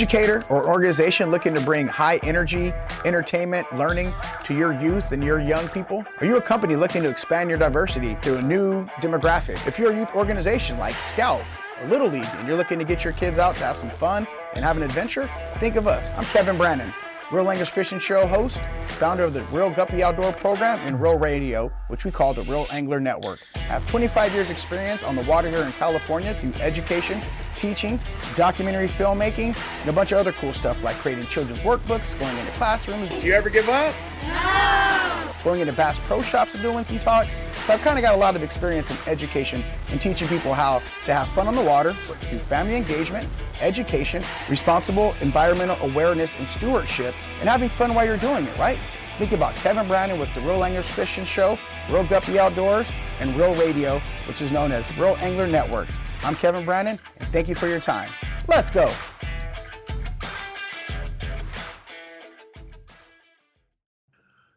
educator or organization looking to bring high energy, entertainment, learning to your youth and your young people? Are you a company looking to expand your diversity to a new demographic? If you're a youth organization like Scouts Little League and you're looking to get your kids out to have some fun and have an adventure, think of us. I'm Kevin Brannon. Real Anglers Fishing Show host, founder of the Real Guppy Outdoor program and Real Radio, which we call the Real Angler Network. I have 25 years experience on the water here in California through education, teaching, documentary filmmaking, and a bunch of other cool stuff like creating children's workbooks, going into classrooms. Do you ever give up? No! Going into Bass Pro Shops and doing some talks. So I've kind of got a lot of experience in education and teaching people how to have fun on the water through family engagement, education, responsible environmental awareness and stewardship, and having fun while you're doing it, right? Think about Kevin Brannon with the Real Anglers Fishing Show, Real Guppy Outdoors, and Real Radio, which is known as Real Angler Network. I'm Kevin Brannon, and thank you for your time. Let's go.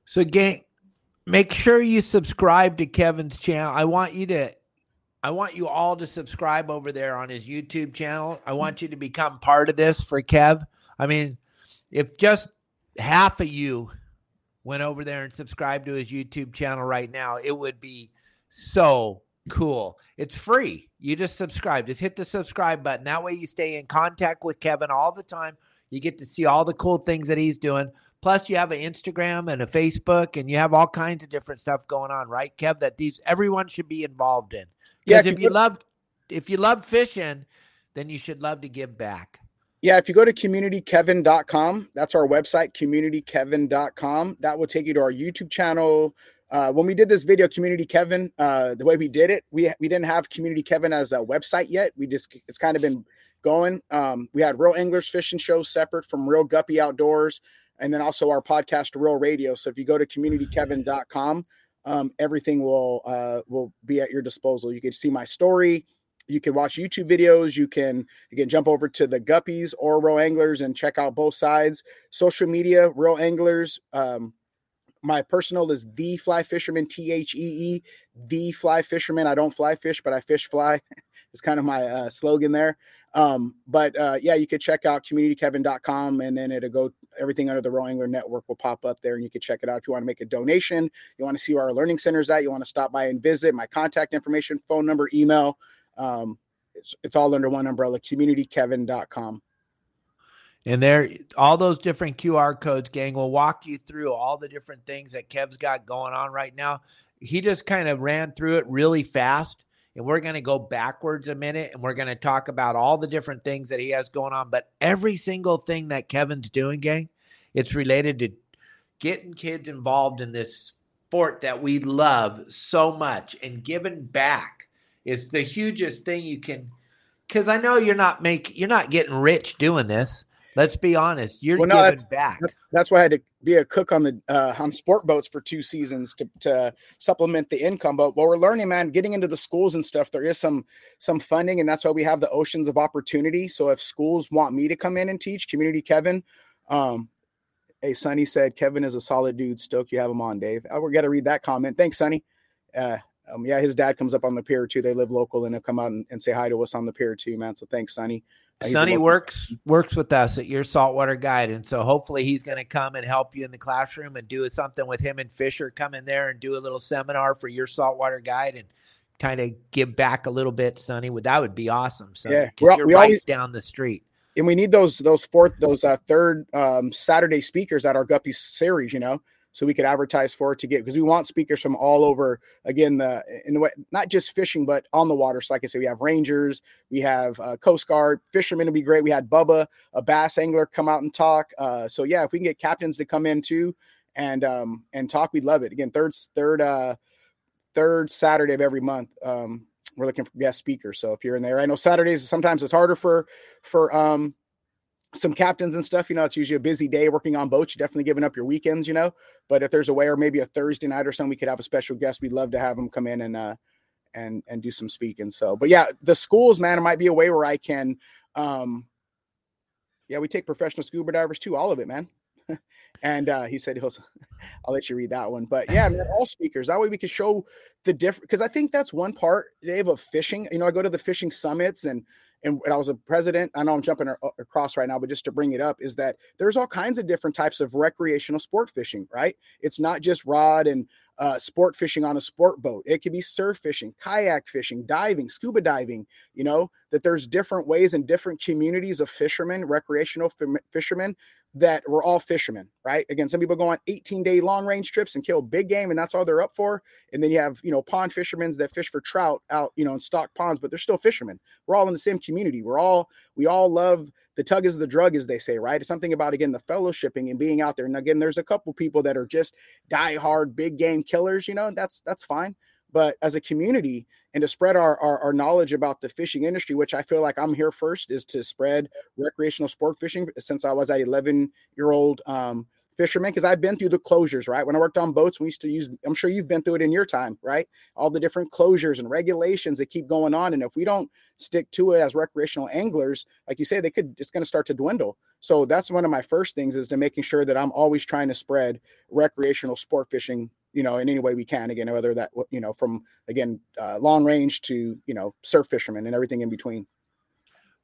So, gang, make sure you subscribe to Kevin's channel. I want you to I want you all to subscribe over there on his YouTube channel. I want you to become part of this for Kev. I mean, if just half of you went over there and subscribed to his YouTube channel right now, it would be so cool. It's free. You just subscribe. Just hit the subscribe button. That way you stay in contact with Kevin all the time. You get to see all the cool things that he's doing. Plus, you have an Instagram and a Facebook, and you have all kinds of different stuff going on, right, Kev? That these everyone should be involved in. Yeah, if, if you, love if you love fishing, then you should love to give back. Yeah, if you go to communitykevin.com, that's our website, communitykevin.com. That will take you to our YouTube channel. Uh, when we did this video, Community Kevin, uh, the way we did it, we we didn't have Community Kevin as a website yet. We just it's kind of been going. Um, we had Real Anglers Fishing Show separate from Real Guppy Outdoors, and then also our podcast, Real Radio. So if you go to communitykevin.com, um, everything will uh, will be at your disposal. You can see my story. You can watch YouTube videos. You can you can jump over to the Guppies or Real Anglers and check out both sides. Social media, Real Anglers. Um, my personal is the Fly Fisherman, T H E E, the Fly Fisherman. I don't fly fish, but I fish fly. it's kind of my uh, slogan there. Um, but uh, yeah, you could check out communitykevin.com and then it'll go everything under the Real Angler Network will pop up there and you can check it out if you want to make a donation. You want to see where our learning centers at, you want to stop by and visit my contact information, phone number, email. Um, it's, it's all under one umbrella, communitykevin.com. And there, all those different QR codes, gang, will walk you through all the different things that Kev's got going on right now. He just kind of ran through it really fast and we're going to go backwards a minute and we're going to talk about all the different things that he has going on. But every single thing that Kevin's doing, gang, it's related to getting kids involved in this sport that we love so much and giving back is the hugest thing you can because I know you're not make you're not getting rich doing this. Let's be honest. You're well, no, giving that's, back. That's, that's, why I had to be a cook on the uh, on sport boats for two seasons to, to supplement the income. But what we're learning, man, getting into the schools and stuff, there is some some funding, and that's why we have the oceans of opportunity. So if schools want me to come in and teach, community Kevin. Um, hey, Sonny said Kevin is a solid dude. Stoke, you have him on, Dave. I, we got to read that comment. Thanks, Sonny. Uh, um, yeah, his dad comes up on the pier too. They live local and they'll come out and, and say hi to us on the pier too, man. So thanks, Sonny. Sonny works works with us at your saltwater guide, and so hopefully he's going to come and help you in the classroom and do something with him and Fisher. Come in there and do a little seminar for your saltwater guide and kind of give back a little bit, Sonny. Would that would be awesome? So yeah, you're we right always, down the street, and we need those those fourth those uh, third um, Saturday speakers at our Guppy series. You know, so we could advertise for it to get because we want speakers from all over again the in the way not just fishing but on the water so like i said we have rangers we have uh, coast guard fishermen would be great we had bubba a bass angler come out and talk uh, so yeah if we can get captains to come in too and um and talk we'd love it again third third uh third saturday of every month um we're looking for guest speakers so if you're in there i know saturdays sometimes it's harder for for um some captains and stuff, you know, it's usually a busy day working on boats. You're definitely giving up your weekends, you know. But if there's a way, or maybe a Thursday night or something, we could have a special guest. We'd love to have them come in and uh and and do some speaking. So, but yeah, the schools, man, it might be a way where I can um yeah, we take professional scuba divers too, all of it, man. and uh he said he'll I'll let you read that one. But yeah, man, all speakers. That way we can show the different because I think that's one part, Dave, of fishing. You know, I go to the fishing summits and and when I was a president, I know I'm jumping across right now, but just to bring it up is that there's all kinds of different types of recreational sport fishing, right? It's not just rod and uh, sport fishing on a sport boat. It could be surf fishing, kayak fishing, diving, scuba diving. You know that there's different ways and different communities of fishermen, recreational f- fishermen that we're all fishermen, right? Again, some people go on 18 day long range trips and kill big game, and that's all they're up for. And then you have, you know, pond fishermen that fish for trout out, you know, in stock ponds, but they're still fishermen. We're all in the same community. We're all, we all love the tug is the drug, as they say, right? It's something about, again, the fellowshipping and being out there. And again, there's a couple people that are just die hard, big game killers, you know, that's, that's fine. But as a community, and to spread our, our, our knowledge about the fishing industry, which I feel like I'm here first, is to spread recreational sport fishing since I was at 11 year old um, fisherman because I've been through the closures, right? When I worked on boats, we used to use, I'm sure you've been through it in your time, right? All the different closures and regulations that keep going on. And if we don't stick to it as recreational anglers, like you say, they could, it's going to start to dwindle. So that's one of my first things is to making sure that I'm always trying to spread recreational sport fishing you know, in any way we can. Again, whether that you know from again uh, long range to you know surf fishermen and everything in between.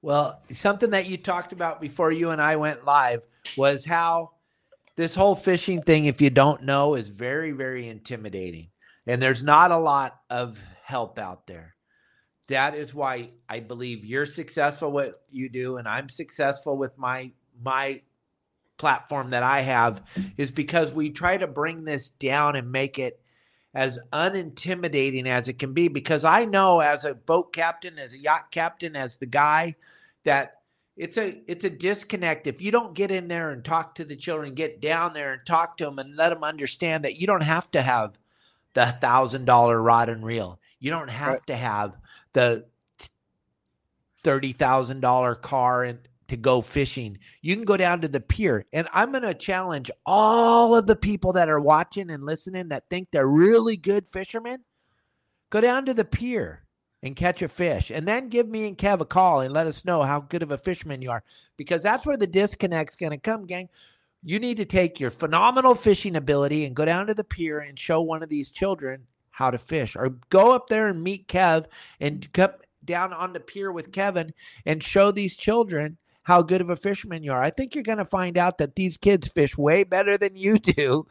Well, something that you talked about before you and I went live was how this whole fishing thing, if you don't know, is very, very intimidating. And there's not a lot of help out there. That is why I believe you're successful with you do, and I'm successful with my my platform that I have is because we try to bring this down and make it as unintimidating as it can be. Because I know as a boat captain, as a yacht captain, as the guy that it's a it's a disconnect if you don't get in there and talk to the children, get down there and talk to them and let them understand that you don't have to have the thousand dollar rod and reel. You don't have right. to have the thirty thousand dollar car and to go fishing. You can go down to the pier. And I'm going to challenge all of the people that are watching and listening that think they're really good fishermen. Go down to the pier and catch a fish. And then give me and Kev a call and let us know how good of a fisherman you are. Because that's where the disconnect's going to come, gang. You need to take your phenomenal fishing ability and go down to the pier and show one of these children how to fish. Or go up there and meet Kev and come down on the pier with Kevin and show these children how good of a fisherman you are. I think you're going to find out that these kids fish way better than you do.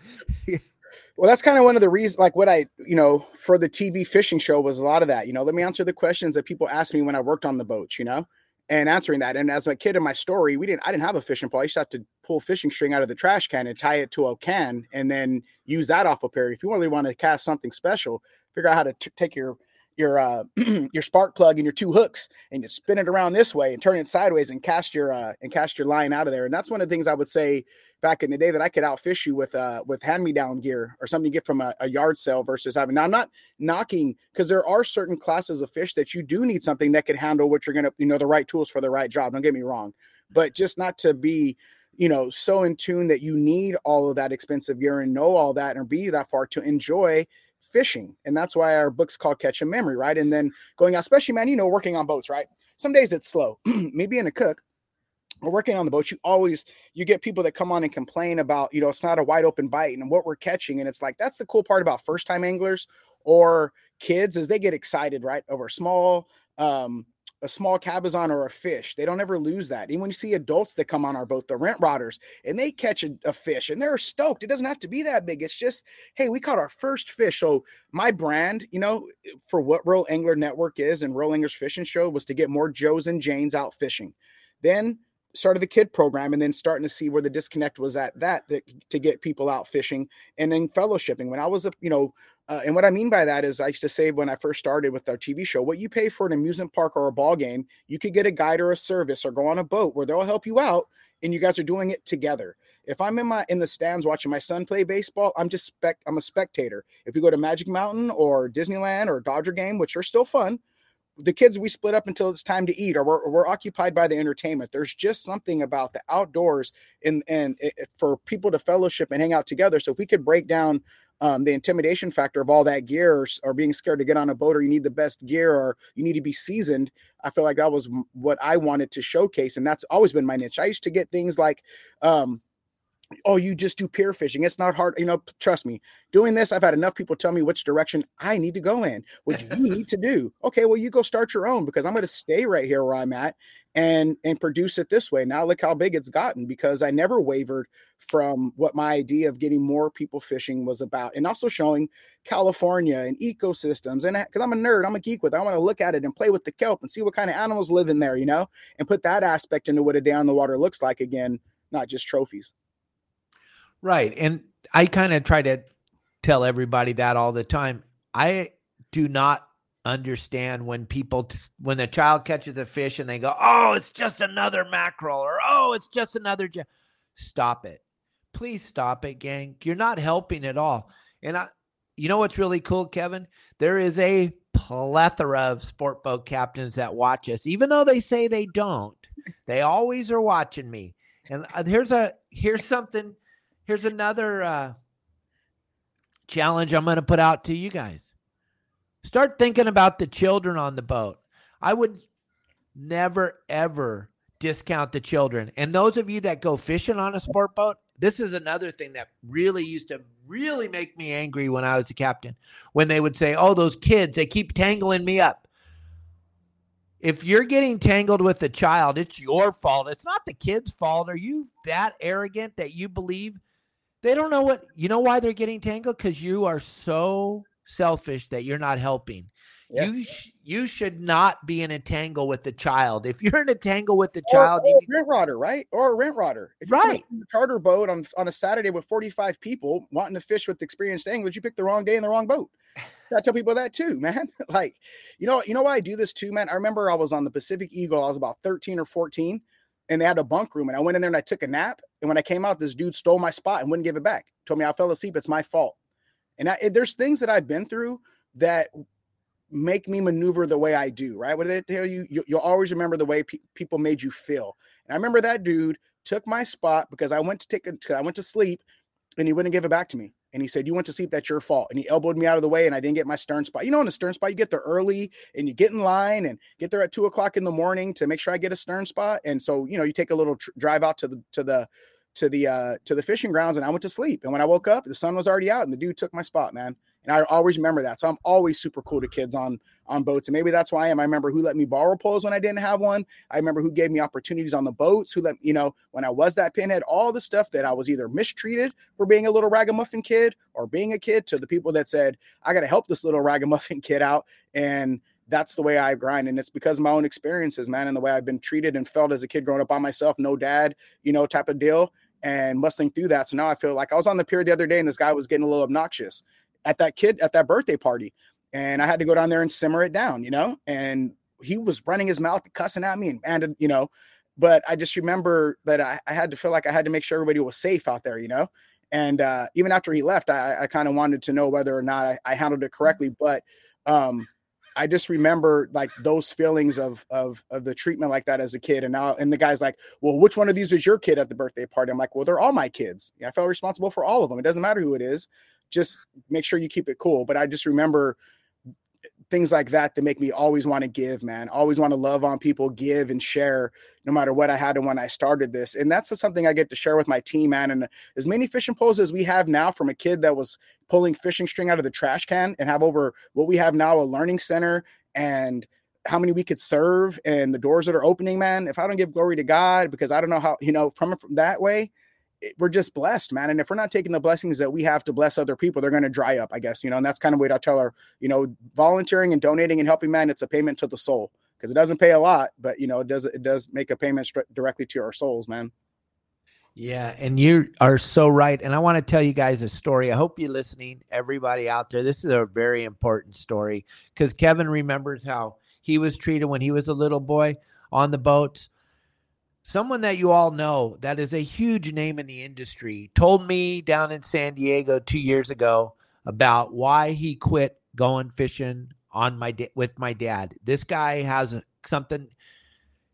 well, that's kind of one of the reasons, like what I, you know, for the TV fishing show was a lot of that. You know, let me answer the questions that people ask me when I worked on the boats, you know, and answering that. And as a kid in my story, we didn't, I didn't have a fishing pole. I used to have to pull fishing string out of the trash can and tie it to a can and then use that off a pair. If you really want to cast something special, figure out how to t- take your your uh, your spark plug and your two hooks and you spin it around this way and turn it sideways and cast your uh, and cast your line out of there. And that's one of the things I would say back in the day that I could outfish you with uh with hand me down gear or something you get from a, a yard sale versus having. Now I'm not knocking because there are certain classes of fish that you do need something that can handle what you're gonna you know the right tools for the right job. Don't get me wrong, but just not to be you know so in tune that you need all of that expensive gear and know all that and be that far to enjoy fishing. And that's why our book's called Catch a Memory, right? And then going out, especially, man, you know, working on boats, right? Some days it's slow. Me being a cook, we're working on the boat. You always you get people that come on and complain about, you know, it's not a wide open bite and what we're catching. And it's like that's the cool part about first time anglers or kids is they get excited, right? Over small um a small cabezon or a fish. They don't ever lose that. Even when you see adults that come on our boat, the rent rodders, and they catch a, a, fish and they're stoked. It doesn't have to be that big. It's just, hey, we caught our first fish. So my brand, you know, for what Real Angler Network is and Real Anglers Fishing Show was to get more Joes and Janes out fishing. Then started the kid program and then starting to see where the disconnect was at that, that to get people out fishing and then fellowshipping. When i was a you know uh, and what i mean by that is i used to say when i first started with our tv show what you pay for an amusement park or a ball game you could get a guide or a service or go on a boat where they'll help you out and you guys are doing it together. If i'm in my in the stands watching my son play baseball i'm just spec i'm a spectator. If we go to magic mountain or disneyland or dodger game which are still fun the kids we split up until it's time to eat or we're, we're occupied by the entertainment. There's just something about the outdoors and and it, for people to fellowship and hang out together. So if we could break down um, the intimidation factor of all that gear or, or, being scared to get on a boat or you need the best gear or you need to be seasoned i feel like that was what i wanted to showcase. And that's always been my niche. I used to get things like um, oh, you just do pier fishing. It's not hard. You know, trust me, doing this, I've had enough people tell me which direction I need to go in, what you need to do. Okay, well, you go start your own because I'm going to stay right here where I'm at and and produce it this way. Now look how big it's gotten because I never wavered from what my idea of getting more people fishing was about, and also showing California and ecosystems. And uh, because I'm a nerd, I'm a geek with. It. I want to look at it and play with the kelp and see what kind of animals live in there, you know, and put that aspect into what a day on the water looks like again, not just trophies. Right. And I kind of try to tell everybody that all the time. I do not understand when people when a child catches a fish and they go, "Oh, it's just another mackerel," or "Oh, it's just another." Stop it, please stop it, gang. You're not helping at all. And I, you know what's really cool, Kevin? There is a plethora of sport boat captains that watch us, even though they say they don't. They always are watching me. And uh, here's a here's something here's another uh, challenge I'm going to put out to you guys. Start thinking about the children on the boat. I would never, ever discount the children. And those of you that go fishing on a sport boat, this is another thing that really used to really make me angry when I was a captain. When they would say, Oh, those kids, they keep tangling me up. If you're getting tangled with a child, it's your fault. It's not the kid's fault. Are you that arrogant that you believe they don't know what you know why they're getting tangled because you are so selfish that you're not helping. Yeah. You sh- you should not be in a tangle with the child. If you're in a tangle with the or, child, or a rent rodder, right? Or a rent rodder. If you're right. a charter boat on on a Saturday with 45 people wanting to fish with experienced anglers, you picked the wrong day and the wrong boat. I tell people that too, man. like, you know, you know why I do this too, man. I remember I was on the Pacific Eagle. I was about 13 or 14 and they had a bunk room. And I went in there and I took a nap. And when I came out, this dude stole my spot and wouldn't give it back. Told me I fell asleep. It's my fault. And I, there's things that I've been through that make me maneuver the way I do. Right? What did they tell you? you will always remember the way pe- people made you feel. And I remember that dude took my spot because I went to take a, I went to sleep, and he wouldn't give it back to me. And he said, You went to sleep, that's your fault. And he elbowed me out of the way, and I didn't get my stern spot. You know, in a stern spot, you get there early and you get in line and get there at two o'clock in the morning to make sure I get a stern spot. And so, you know, you take a little tr- drive out to the to the to the uh to the fishing grounds and I went to sleep. And when I woke up, the sun was already out and the dude took my spot, man. And I always remember that. So I'm always super cool to kids on on boats. And maybe that's why I am. I remember who let me borrow poles when I didn't have one. I remember who gave me opportunities on the boats, who let you know when I was that pinhead, all the stuff that I was either mistreated for being a little ragamuffin kid or being a kid to the people that said, I gotta help this little ragamuffin kid out. And that's the way I grind. And it's because of my own experiences, man, and the way I've been treated and felt as a kid growing up by myself, no dad, you know, type of deal. And muscling through that. So now I feel like I was on the pier the other day and this guy was getting a little obnoxious at that kid at that birthday party. And I had to go down there and simmer it down, you know, and he was running his mouth, cussing at me and, and you know, but I just remember that I, I had to feel like I had to make sure everybody was safe out there, you know? And uh, even after he left, I, I kind of wanted to know whether or not I, I handled it correctly. But um, I just remember like those feelings of of of the treatment like that as a kid. And now and the guy's like, well, which one of these is your kid at the birthday party? I'm like, well, they're all my kids. I felt responsible for all of them. It doesn't matter who it is just make sure you keep it cool. But I just remember things like that that make me always want to give, man. Always want to love on people, give and share, no matter what I had and when I started this. And that's something I get to share with my team, man. And as many fishing poles as we have now, from a kid that was pulling fishing string out of the trash can, and have over what we have now a learning center and how many we could serve and the doors that are opening, man. If I don't give glory to God, because I don't know how, you know, from, from that way, we're just blessed, man. And if we're not taking the blessings that we have to bless other people, they're going to dry up, I guess, you know, and that's kind of what I tell her, you know, volunteering and donating and helping, man, it's a payment to the soul. because it doesn't pay a lot, but you know, it does it does make a payment directly to our souls, man. Yeah, and you are so right. And I want to tell you guys a story. I hope you're listening, everybody out there. This is a very important story because Kevin remembers how he was treated when he was a little boy on the boats. Someone that you all know that is a huge name in the industry told me down in San Diego two years ago about why he quit going fishing on my da- with my dad. This guy has something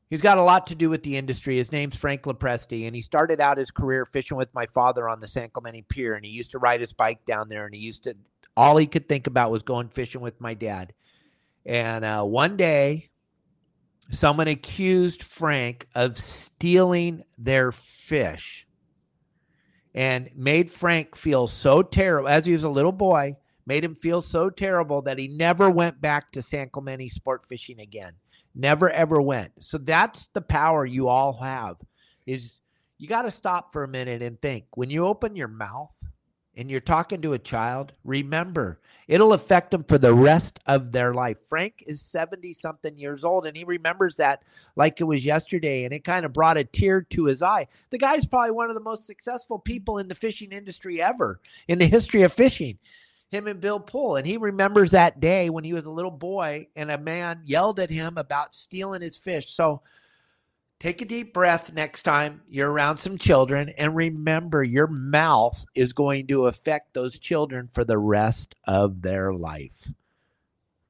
He's got a lot to do with the industry. His name's Frank LoPreste, and he started out his career fishing with my father on the San Clemente Pier. And he used to ride his bike down there, and he used to all he could think about was going fishing with my dad. And uh, one day, someone accused Frank of stealing their fish, and made Frank feel so terrible as he was a little boy. Made him feel so terrible that he never went back to San Clemente sport fishing again never ever went. So that's the power you all have is you got to stop for a minute and think. When you open your mouth and you're talking to a child, remember, it'll affect them for the rest of their life. Frank is 70 something years old and he remembers that like it was yesterday and it kind of brought a tear to his eye. The guy's probably one of the most successful people in the fishing industry ever in the history of fishing him and Bill Poole. And he remembers that day when he was a little boy and a man yelled at him about stealing his fish. So take a deep breath next time you're around some children and remember your mouth is going to affect those children for the rest of their life.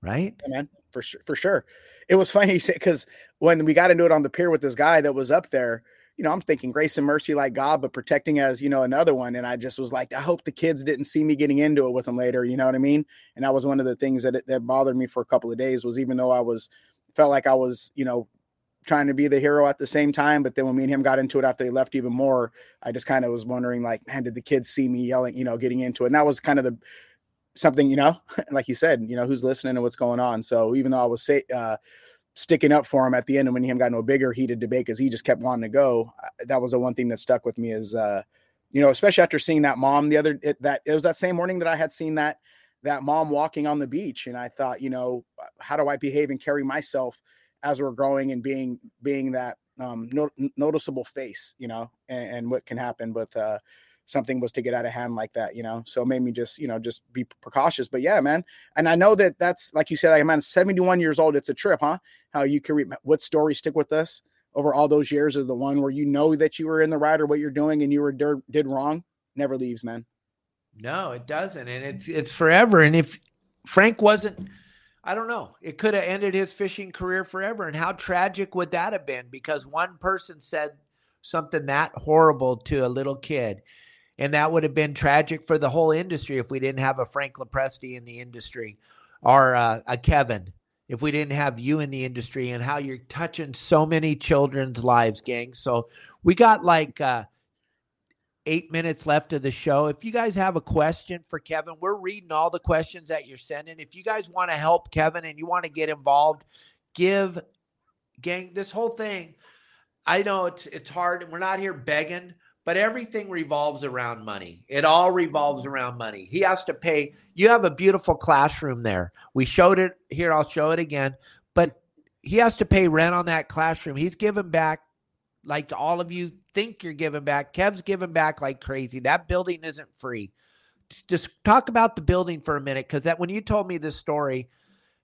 Right? Yeah, man, for sure. For sure. It was funny because when we got into it on the pier with this guy that was up there, you know, I'm thinking grace and mercy like God, but protecting as, you know, another one. And I just was like, I hope the kids didn't see me getting into it with them later. You know what I mean? And that was one of the things that, that bothered me for a couple of days was even though I was, felt like I was, you know, trying to be the hero at the same time. But then when me and him got into it after he left even more, I just kind of was wondering like, man, did the kids see me yelling, you know, getting into it? And that was kind of the, something, you know, like you said, you know, who's listening and what's going on. So even though I was say, uh, sticking up for him at the end and when him got no bigger heated debate because he just kept wanting to go that was the one thing that stuck with me is uh you know especially after seeing that mom the other it, that it was that same morning that i had seen that that mom walking on the beach and i thought you know how do i behave and carry myself as we're growing and being being that um no, noticeable face you know and, and what can happen with uh something was to get out of hand like that, you know. So it made me just, you know, just be precautious. But yeah, man. And I know that that's like you said, like, man, 71 years old. It's a trip, huh? How you can what stories stick with us over all those years is the one where you know that you were in the right or what you're doing and you were did wrong never leaves, man. No, it doesn't. And it's it's forever. And if Frank wasn't I don't know. It could have ended his fishing career forever. And how tragic would that have been? Because one person said something that horrible to a little kid. And that would have been tragic for the whole industry if we didn't have a Frank LoPreste in the industry or uh, a Kevin, if we didn't have you in the industry and how you're touching so many children's lives, gang. So we got like uh, eight minutes left of the show. If you guys have a question for Kevin, we're reading all the questions that you're sending. If you guys want to help Kevin and you want to get involved, give gang this whole thing. I know it's it's hard. We're not here begging but everything revolves around money. It all revolves around money. He has to pay. You have a beautiful classroom there. We showed it here. I'll show it again. But he has to pay rent on that classroom. He's giving back like all of you think you're giving back. Kev's giving back like crazy. That building isn't free. Just talk about the building for a minute because that when you told me this story,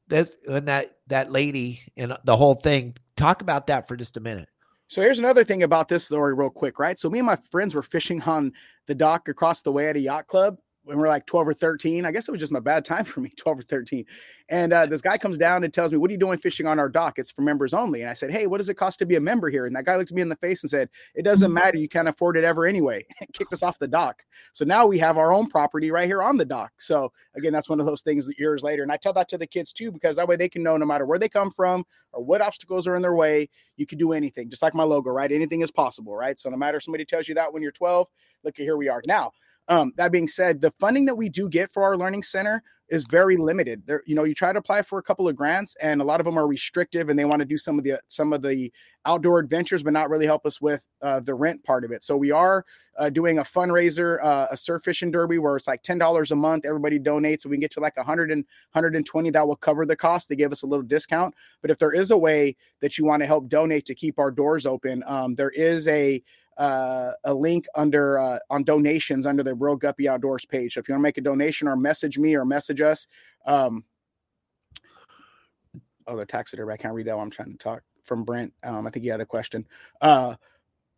that and that that lady and the whole thing, talk about that for just a minute. So here's another thing about this story, real quick, right? So me and my friends were fishing on the dock across the way at a yacht club when we are like 12 or 13. I guess it was just my bad time for me, 12 or 13. And uh, this guy comes down and tells me, What are you doing fishing on our dock? It's for members only. And I said, Hey, what does it cost to be a member here? And that guy looked me in the face and said, It doesn't matter. You can't afford it ever anyway. kicked us off the dock. So now we have our own property right here on the dock. So again, that's one of those things that years later. And I tell that to the kids too, because that way they can know no matter where they come from or what obstacles are in their way, you can do anything. Just like my logo, right? Anything is possible, right? So no matter if somebody tells you that when you're 12, look at here we are now. Um, that being said, the funding that we do get for our learning center is very limited. There, you know, you try to apply for a couple of grants, and a lot of them are restrictive, and they want to do some of the some of the outdoor adventures, but not really help us with uh, the rent part of it. So we are uh, doing a fundraiser, uh, a surf fishing derby, where it's like ten dollars a month. Everybody donates, so we can get to like 100 and 120. That will cover the cost. They give us a little discount. But if there is a way that you want to help donate to keep our doors open, um, there is a uh, a link under uh, on donations under the Real Guppy Outdoors page. So if you want to make a donation or message me or message us, um, oh, the taxidermy, I can't read that while I'm trying to talk from Brent. Um, I think he had a question. Uh,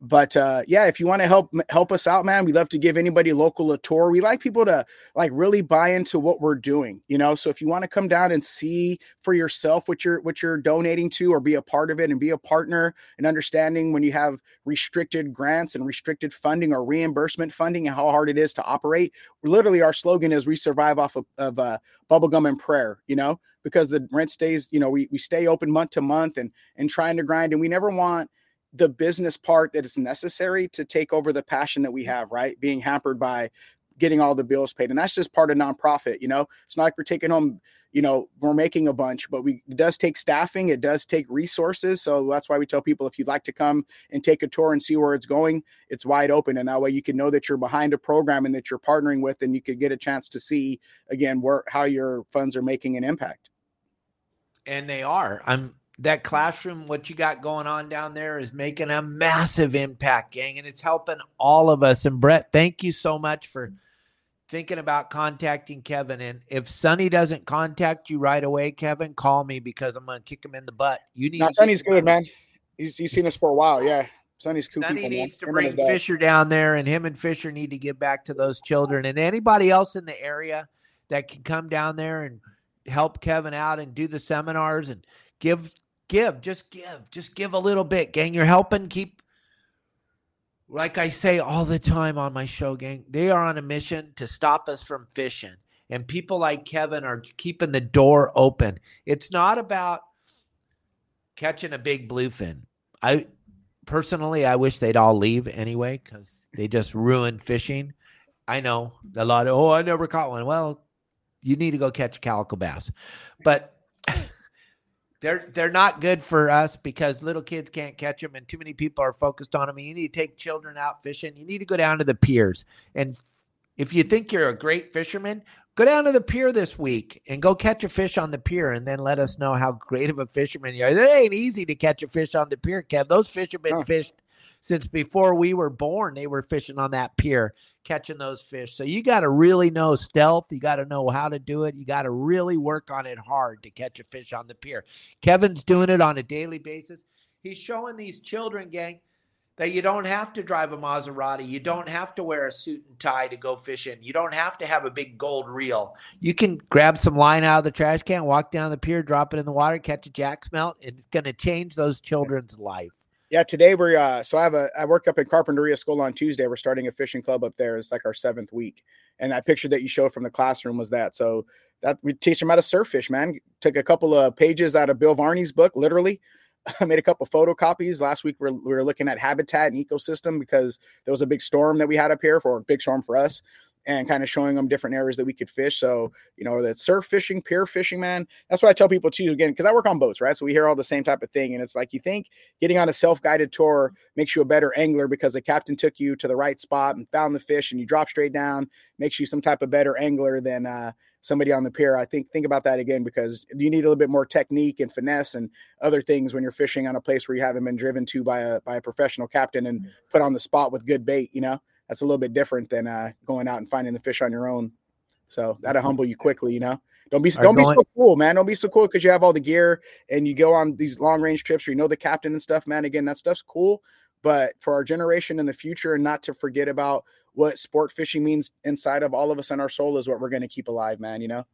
but uh, yeah, if you want to help help us out, man, we love to give anybody local a tour. We like people to like really buy into what we're doing, you know. So if you want to come down and see for yourself what you're what you're donating to, or be a part of it and be a partner and understanding when you have restricted grants and restricted funding or reimbursement funding and how hard it is to operate. Literally, our slogan is "We survive off of, of uh, bubblegum and prayer," you know, because the rent stays, you know, we we stay open month to month and and trying to grind, and we never want the business part that is necessary to take over the passion that we have, right? Being hampered by getting all the bills paid. And that's just part of nonprofit, you know. It's not like we're taking home, you know, we're making a bunch, but we it does take staffing, it does take resources. So that's why we tell people if you'd like to come and take a tour and see where it's going, it's wide open. And that way you can know that you're behind a program and that you're partnering with and you could get a chance to see again where how your funds are making an impact. And they are. I'm that classroom, what you got going on down there is making a massive impact, gang, and it's helping all of us. And Brett, thank you so much for thinking about contacting Kevin. And if Sonny doesn't contact you right away, Kevin, call me because I'm gonna kick him in the butt. You need. Now, Sonny's good, man. He's he's seen us for a while. Yeah, Sonny's cool. Sonny people, needs man. to bring Fisher down there, and him and Fisher need to give back to those children. And anybody else in the area that can come down there and help Kevin out and do the seminars and give give, just give, just give a little bit, gang. You're helping keep, like I say all the time on my show, gang, they are on a mission to stop us from fishing. And people like Kevin are keeping the door open. It's not about catching a big bluefin. I personally, I wish they'd all leave anyway because they just ruin fishing. I know a lot of, oh, I never caught one. Well, you need to go catch calico bass. But they're they're not good for us because little kids can't catch them and too many people are focused on them. You need to take children out fishing. You need to go down to the piers. And if you think you're a great fisherman, go down to the pier this week and go catch a fish on the pier and then let us know how great of a fisherman you are. It ain't easy to catch a fish on the pier, Kev. Those fish have been oh. fished since before we were born. They were fishing on that pier, catching those fish. So you got to really know stealth. You got to know how to do it. You got to really work on it hard to catch a fish on the pier. Kevin's doing it on a daily basis. He's showing these children, gang, that you don't have to drive a Maserati. You don't have to wear a suit and tie to go fishing. You don't have to have a big gold reel. You can grab some line out of the trash can, walk down the pier, drop it in the water, catch a jack smelt. It's going to change those children's life. Yeah, today we're uh so I have a I work up in Carpinteria School on Tuesday. We're starting a fishing club up there. It's like our seventh week. And that picture that you showed from the classroom was that. So that we teach them how to surf fish, man. Took a couple of pages out of Bill Varney's book, literally. I made a couple of photocopies. Last week we were, we were looking at habitat and ecosystem because there was a big storm that we had up here for a big storm for us and kind of showing them different areas that we could fish. So, you know, that surf fishing, pier fishing, man. That's what I tell people too, again, because I work on boats, right? So we hear all the same type of thing. And it's like you think getting on a self guided tour makes you a better angler because the captain took you to the right spot and found the fish and you drop straight down, makes you some type of better angler than, uh, somebody on the pier. I think think about that again because you need a little bit more technique and finesse and other things when you're fishing on a place where you haven't been driven to by a by a professional captain and put on the spot with good bait, you know that's a little bit different than uh, going out and finding the fish on your own. So that'll humble you quickly, you know. Don't be don't be so cool, man. Don't be so cool because you have all the gear and you go on these long range trips or you know the captain and stuff, man. Again, that stuff's cool. But for our generation in the future, and not to forget about what sport fishing means inside of all of us and our soul is what we're going to keep alive, man. You know.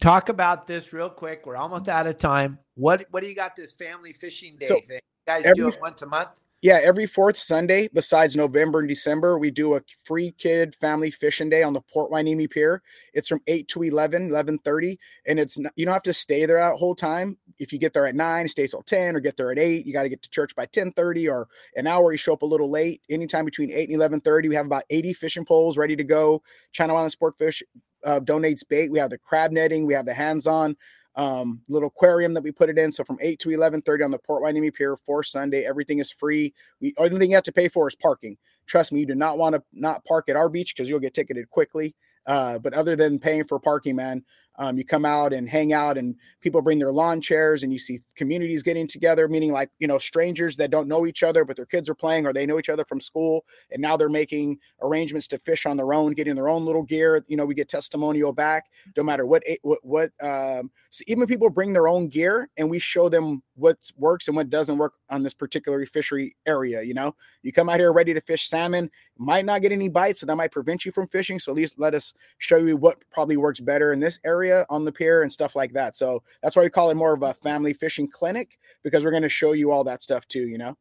Talk about this real quick. We're almost out of time. What what do you got this family fishing day so thing? You guys every, do it once a month? Yeah, every fourth Sunday, besides November and December, we do a free kid family fishing day on the Port Hueneme Pier. It's from 8 to 11, 11.30, and it's you don't have to stay there that whole time. If you get there at 9, stay till 10, or get there at 8, you got to get to church by 10.30 or an hour, you show up a little late. Anytime between 8 and 11.30, we have about 80 fishing poles ready to go. Channel Island Sport Fish uh, donates bait. We have the crab netting. We have the hands-on um, little aquarium that we put it in. So from 8 to 11:30 on the Port Hueneme Pier for Sunday, everything is free. We only thing you have to pay for is parking. Trust me, you do not want to not park at our beach because you'll get ticketed quickly. Uh, but other than paying for parking, man, um, you come out and hang out, and people bring their lawn chairs, and you see communities getting together, meaning like you know strangers that don't know each other, but their kids are playing, or they know each other from school, and now they're making arrangements to fish on their own, getting their own little gear. You know, we get testimonial back, no matter what what what. Um, so even people bring their own gear, and we show them what works and what doesn't work on this particular fishery area. You know, you come out here ready to fish salmon, might not get any bites, so that might prevent you from fishing. So at least let us show you what probably works better in this area on the pier and stuff like that. So that's why we call it more of a family fishing clinic because we're going to show you all that stuff too, you know?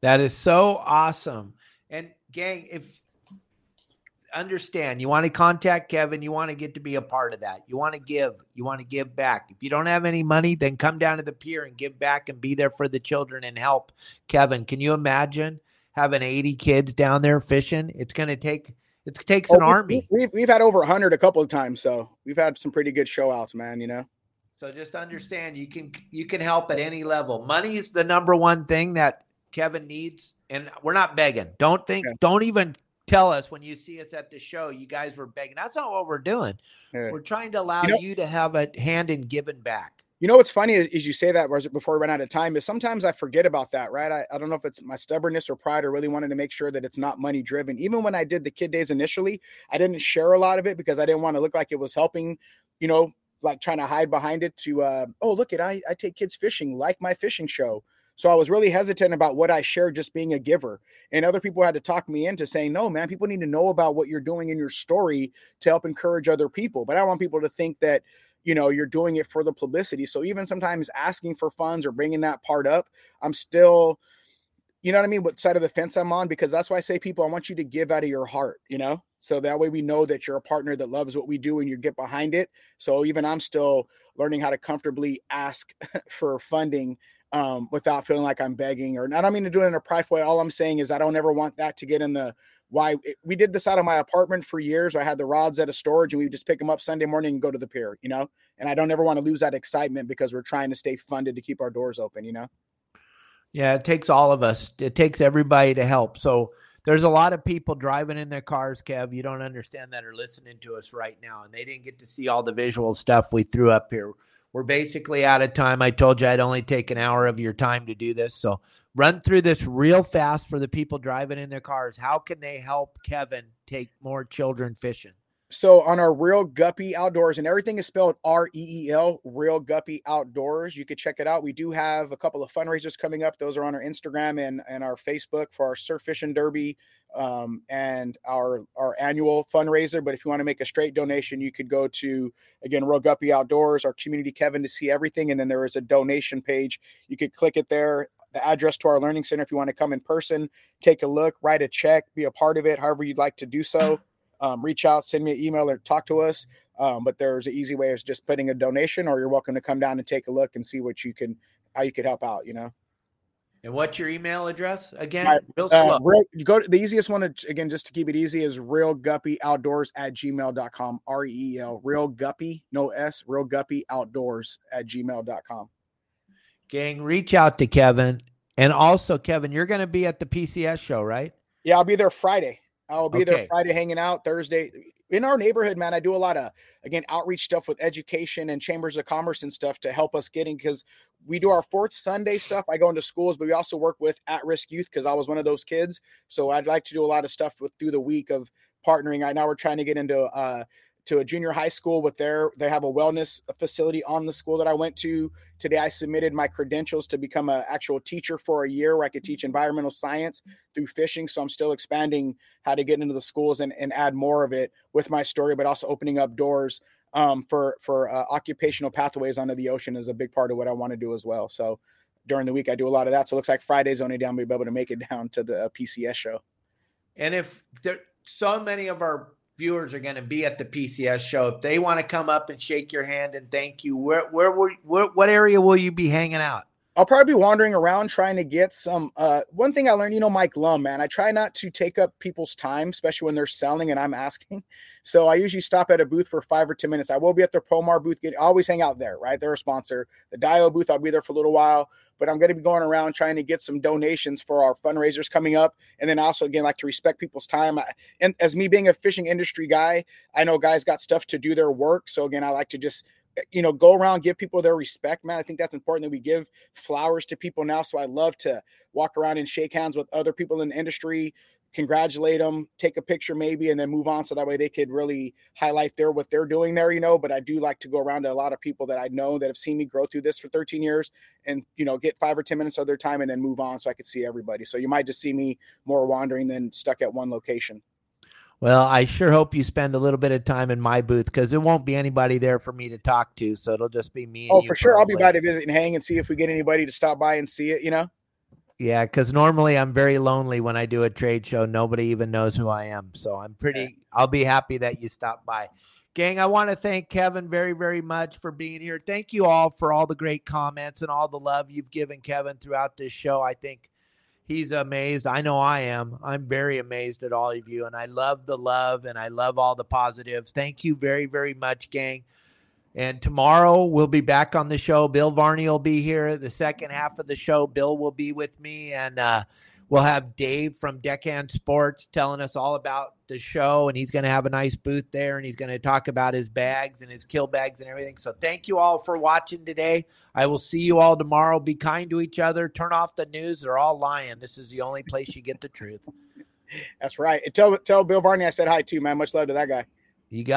That is so awesome. And gang, if understand you want to contact Kevin, you want to get to be a part of that. You want to give, you want to give back. If you don't have any money, then come down to the pier and give back and be there for the children and help Kevin. Can you imagine having 80 kids down there fishing? It's going to take it takes an oh, army. We've we've had over 100 a couple of times, so we've had some pretty good show outs, man, you know. So just understand you can you can help at any level. Money is the number one thing that Kevin needs and we're not begging. Don't think don't even tell us when you see us at the show you guys were begging. That's not what we're doing. We're trying to allow you, know, you to have a hand in giving back. You know what's funny is, you say that before we run out of time is sometimes I forget about that, right? I, I don't know if it's my stubbornness or pride or really wanted to make sure that it's not money driven. Even when I did the kid days initially, I didn't share a lot of it because I didn't want to look like it was helping, you know, like trying to hide behind it to uh, oh look at I, I take kids fishing like my fishing show. So I was really hesitant about what I shared just being a giver. And other people had to talk me into saying, no, man, people need to know about what you're doing in your story to help encourage other people. But I want people to think that you know you're doing it for the publicity so even sometimes asking for funds or bringing that part up i'm still you know what i mean what side of the fence i'm on because that's why i say people i want you to give out of your heart you know so that way we know that you're a partner that loves what we do and you get behind it so even i'm still learning how to comfortably ask for funding um, without feeling like i'm begging or not, i don't mean to do it in a prideful way all i'm saying is i don't ever want that to get in the why we did this out of my apartment for years. I had the rods at a storage and we just pick them up Sunday morning and go to the pier, you know? And I don't ever want to lose that excitement because we're trying to stay funded to keep our doors open, you know? Yeah, it takes all of us. It takes everybody to help. So there's a lot of people driving in their cars, Kev. You don't understand that are listening to us right now, and they didn't get to see all the visual stuff we threw up here. We're basically out of time. I told you I'd only take an hour of your time to do this. So run through this real fast for the people driving in their cars. How can they help Kevin take more children fishing? So on our Reel Guppy Outdoors, and everything is spelled R E E L, Reel Guppy Outdoors. You could check it out. We do have a couple of fundraisers coming up. Those are on our Instagram and, and our Facebook for our surf fishing derby um, and our our annual fundraiser. But if you want to make a straight donation, you could go to again Reel Guppy Outdoors, our community Kevin to see everything, and then there is a donation page. You could click it there. The address to our learning center if you want to come in person, take a look, write a check, be a part of it, however you'd like to do so um, reach out, send me an email, or talk to us. Um, but there's an easy way of just putting a donation, or you're welcome to come down and take a look and see what you can, how you could help out. You know. And what's your email address again? Right. Real uh, slow. Uh, real, go to the easiest one to, again, just to keep it easy, is reel guppy outdoors at gmail.com. R E E L, reel guppy, no S, reel guppy outdoors at gmail.com. Gang, reach out to Kevin. And also, Kevin, you're going to be at the PCS show, right? Yeah, I'll be there Friday. I'll be okay. there Friday hanging out, Thursday. In our neighborhood, man, I do a lot of again outreach stuff with education and chambers of commerce and stuff to help us getting because we do our fourth Sunday stuff. I go into schools, but we also work with at-risk youth because I was one of those kids. So I'd like to do a lot of stuff with through the week of partnering. Right now, we're trying to get into uh, to a junior high school with their they have a wellness facility on the school that I went to. Today I submitted my credentials to become an actual teacher for a year where I could teach environmental science through fishing. So I'm still expanding how to get into the schools and, and add more of it with my story, but also opening up doors um, for for uh, occupational pathways under the ocean is a big part of what I want to do as well. So during the week I do a lot of that. So it looks like Friday's only down, We'll be able to make it down to the uh, PCS show. And if there so many of our viewers are going to be at the PCS show. If they want to come up and shake your hand and thank you, where where, where, where what area will you be hanging out? I'll probably be wandering around trying to get some. Uh, one thing I learned, you know, Mike Lum, man, I try not to take up people's time, especially when they're selling and I'm asking. So I usually stop at a booth for five or 10 minutes. I will be at the Promar booth, get, always hang out there, right? They're a sponsor. The Dio booth, I'll be there for a little while, but I'm going to be going around trying to get some donations for our fundraisers coming up. And then also, again, like to respect people's time. I, and as me being a fishing industry guy, I know guys got stuff to do their work. So again, I like to just you know, go around, give people their respect, man. I think that's important that we give flowers to people now. So I love to walk around and shake hands with other people in the industry, congratulate them, take a picture maybe, and then move on. So that way they could really highlight their what they're doing there, you know. But I do like to go around to a lot of people that I know that have seen me grow through this for 13 years and you know get five or 10 minutes of their time and then move on so I could see everybody. So you might just see me more wandering than stuck at one location. Well, I sure hope you spend a little bit of time in my booth because there won't be anybody there for me to talk to. So it'll just be me. oh, for sure. Probably. I'll be by to visit and hang and see if we get anybody to stop by and see it, you know? Yeah, because normally I'm very lonely when I do a trade show. Nobody even knows who I am. So I'm pretty, yeah. I'll be happy that you stopped by. Gang, I want to thank Kevin very, very much for being here. Thank you all for all the great comments and all the love you've given Kevin throughout this show. I think he's amazed. I know I am. I'm very amazed at all of you. And I love the love and I love all the positives. Thank you very, very much, gang. And tomorrow we'll be back on the show. Bill Varney will be here. The second half of the show, Bill will be with me. And uh, We'll have Dave from Deckhand Sports telling us all about the show, and he's going to have a nice booth there, and he's going to talk about his bags and his kill bags and everything. So, thank you all for watching today. I will see you all tomorrow. Be kind to each other. Turn off the news; they're all lying. This is the only place you get the truth. That's right. And tell tell Bill Varney I said hi too, man. Much love to that guy. You got.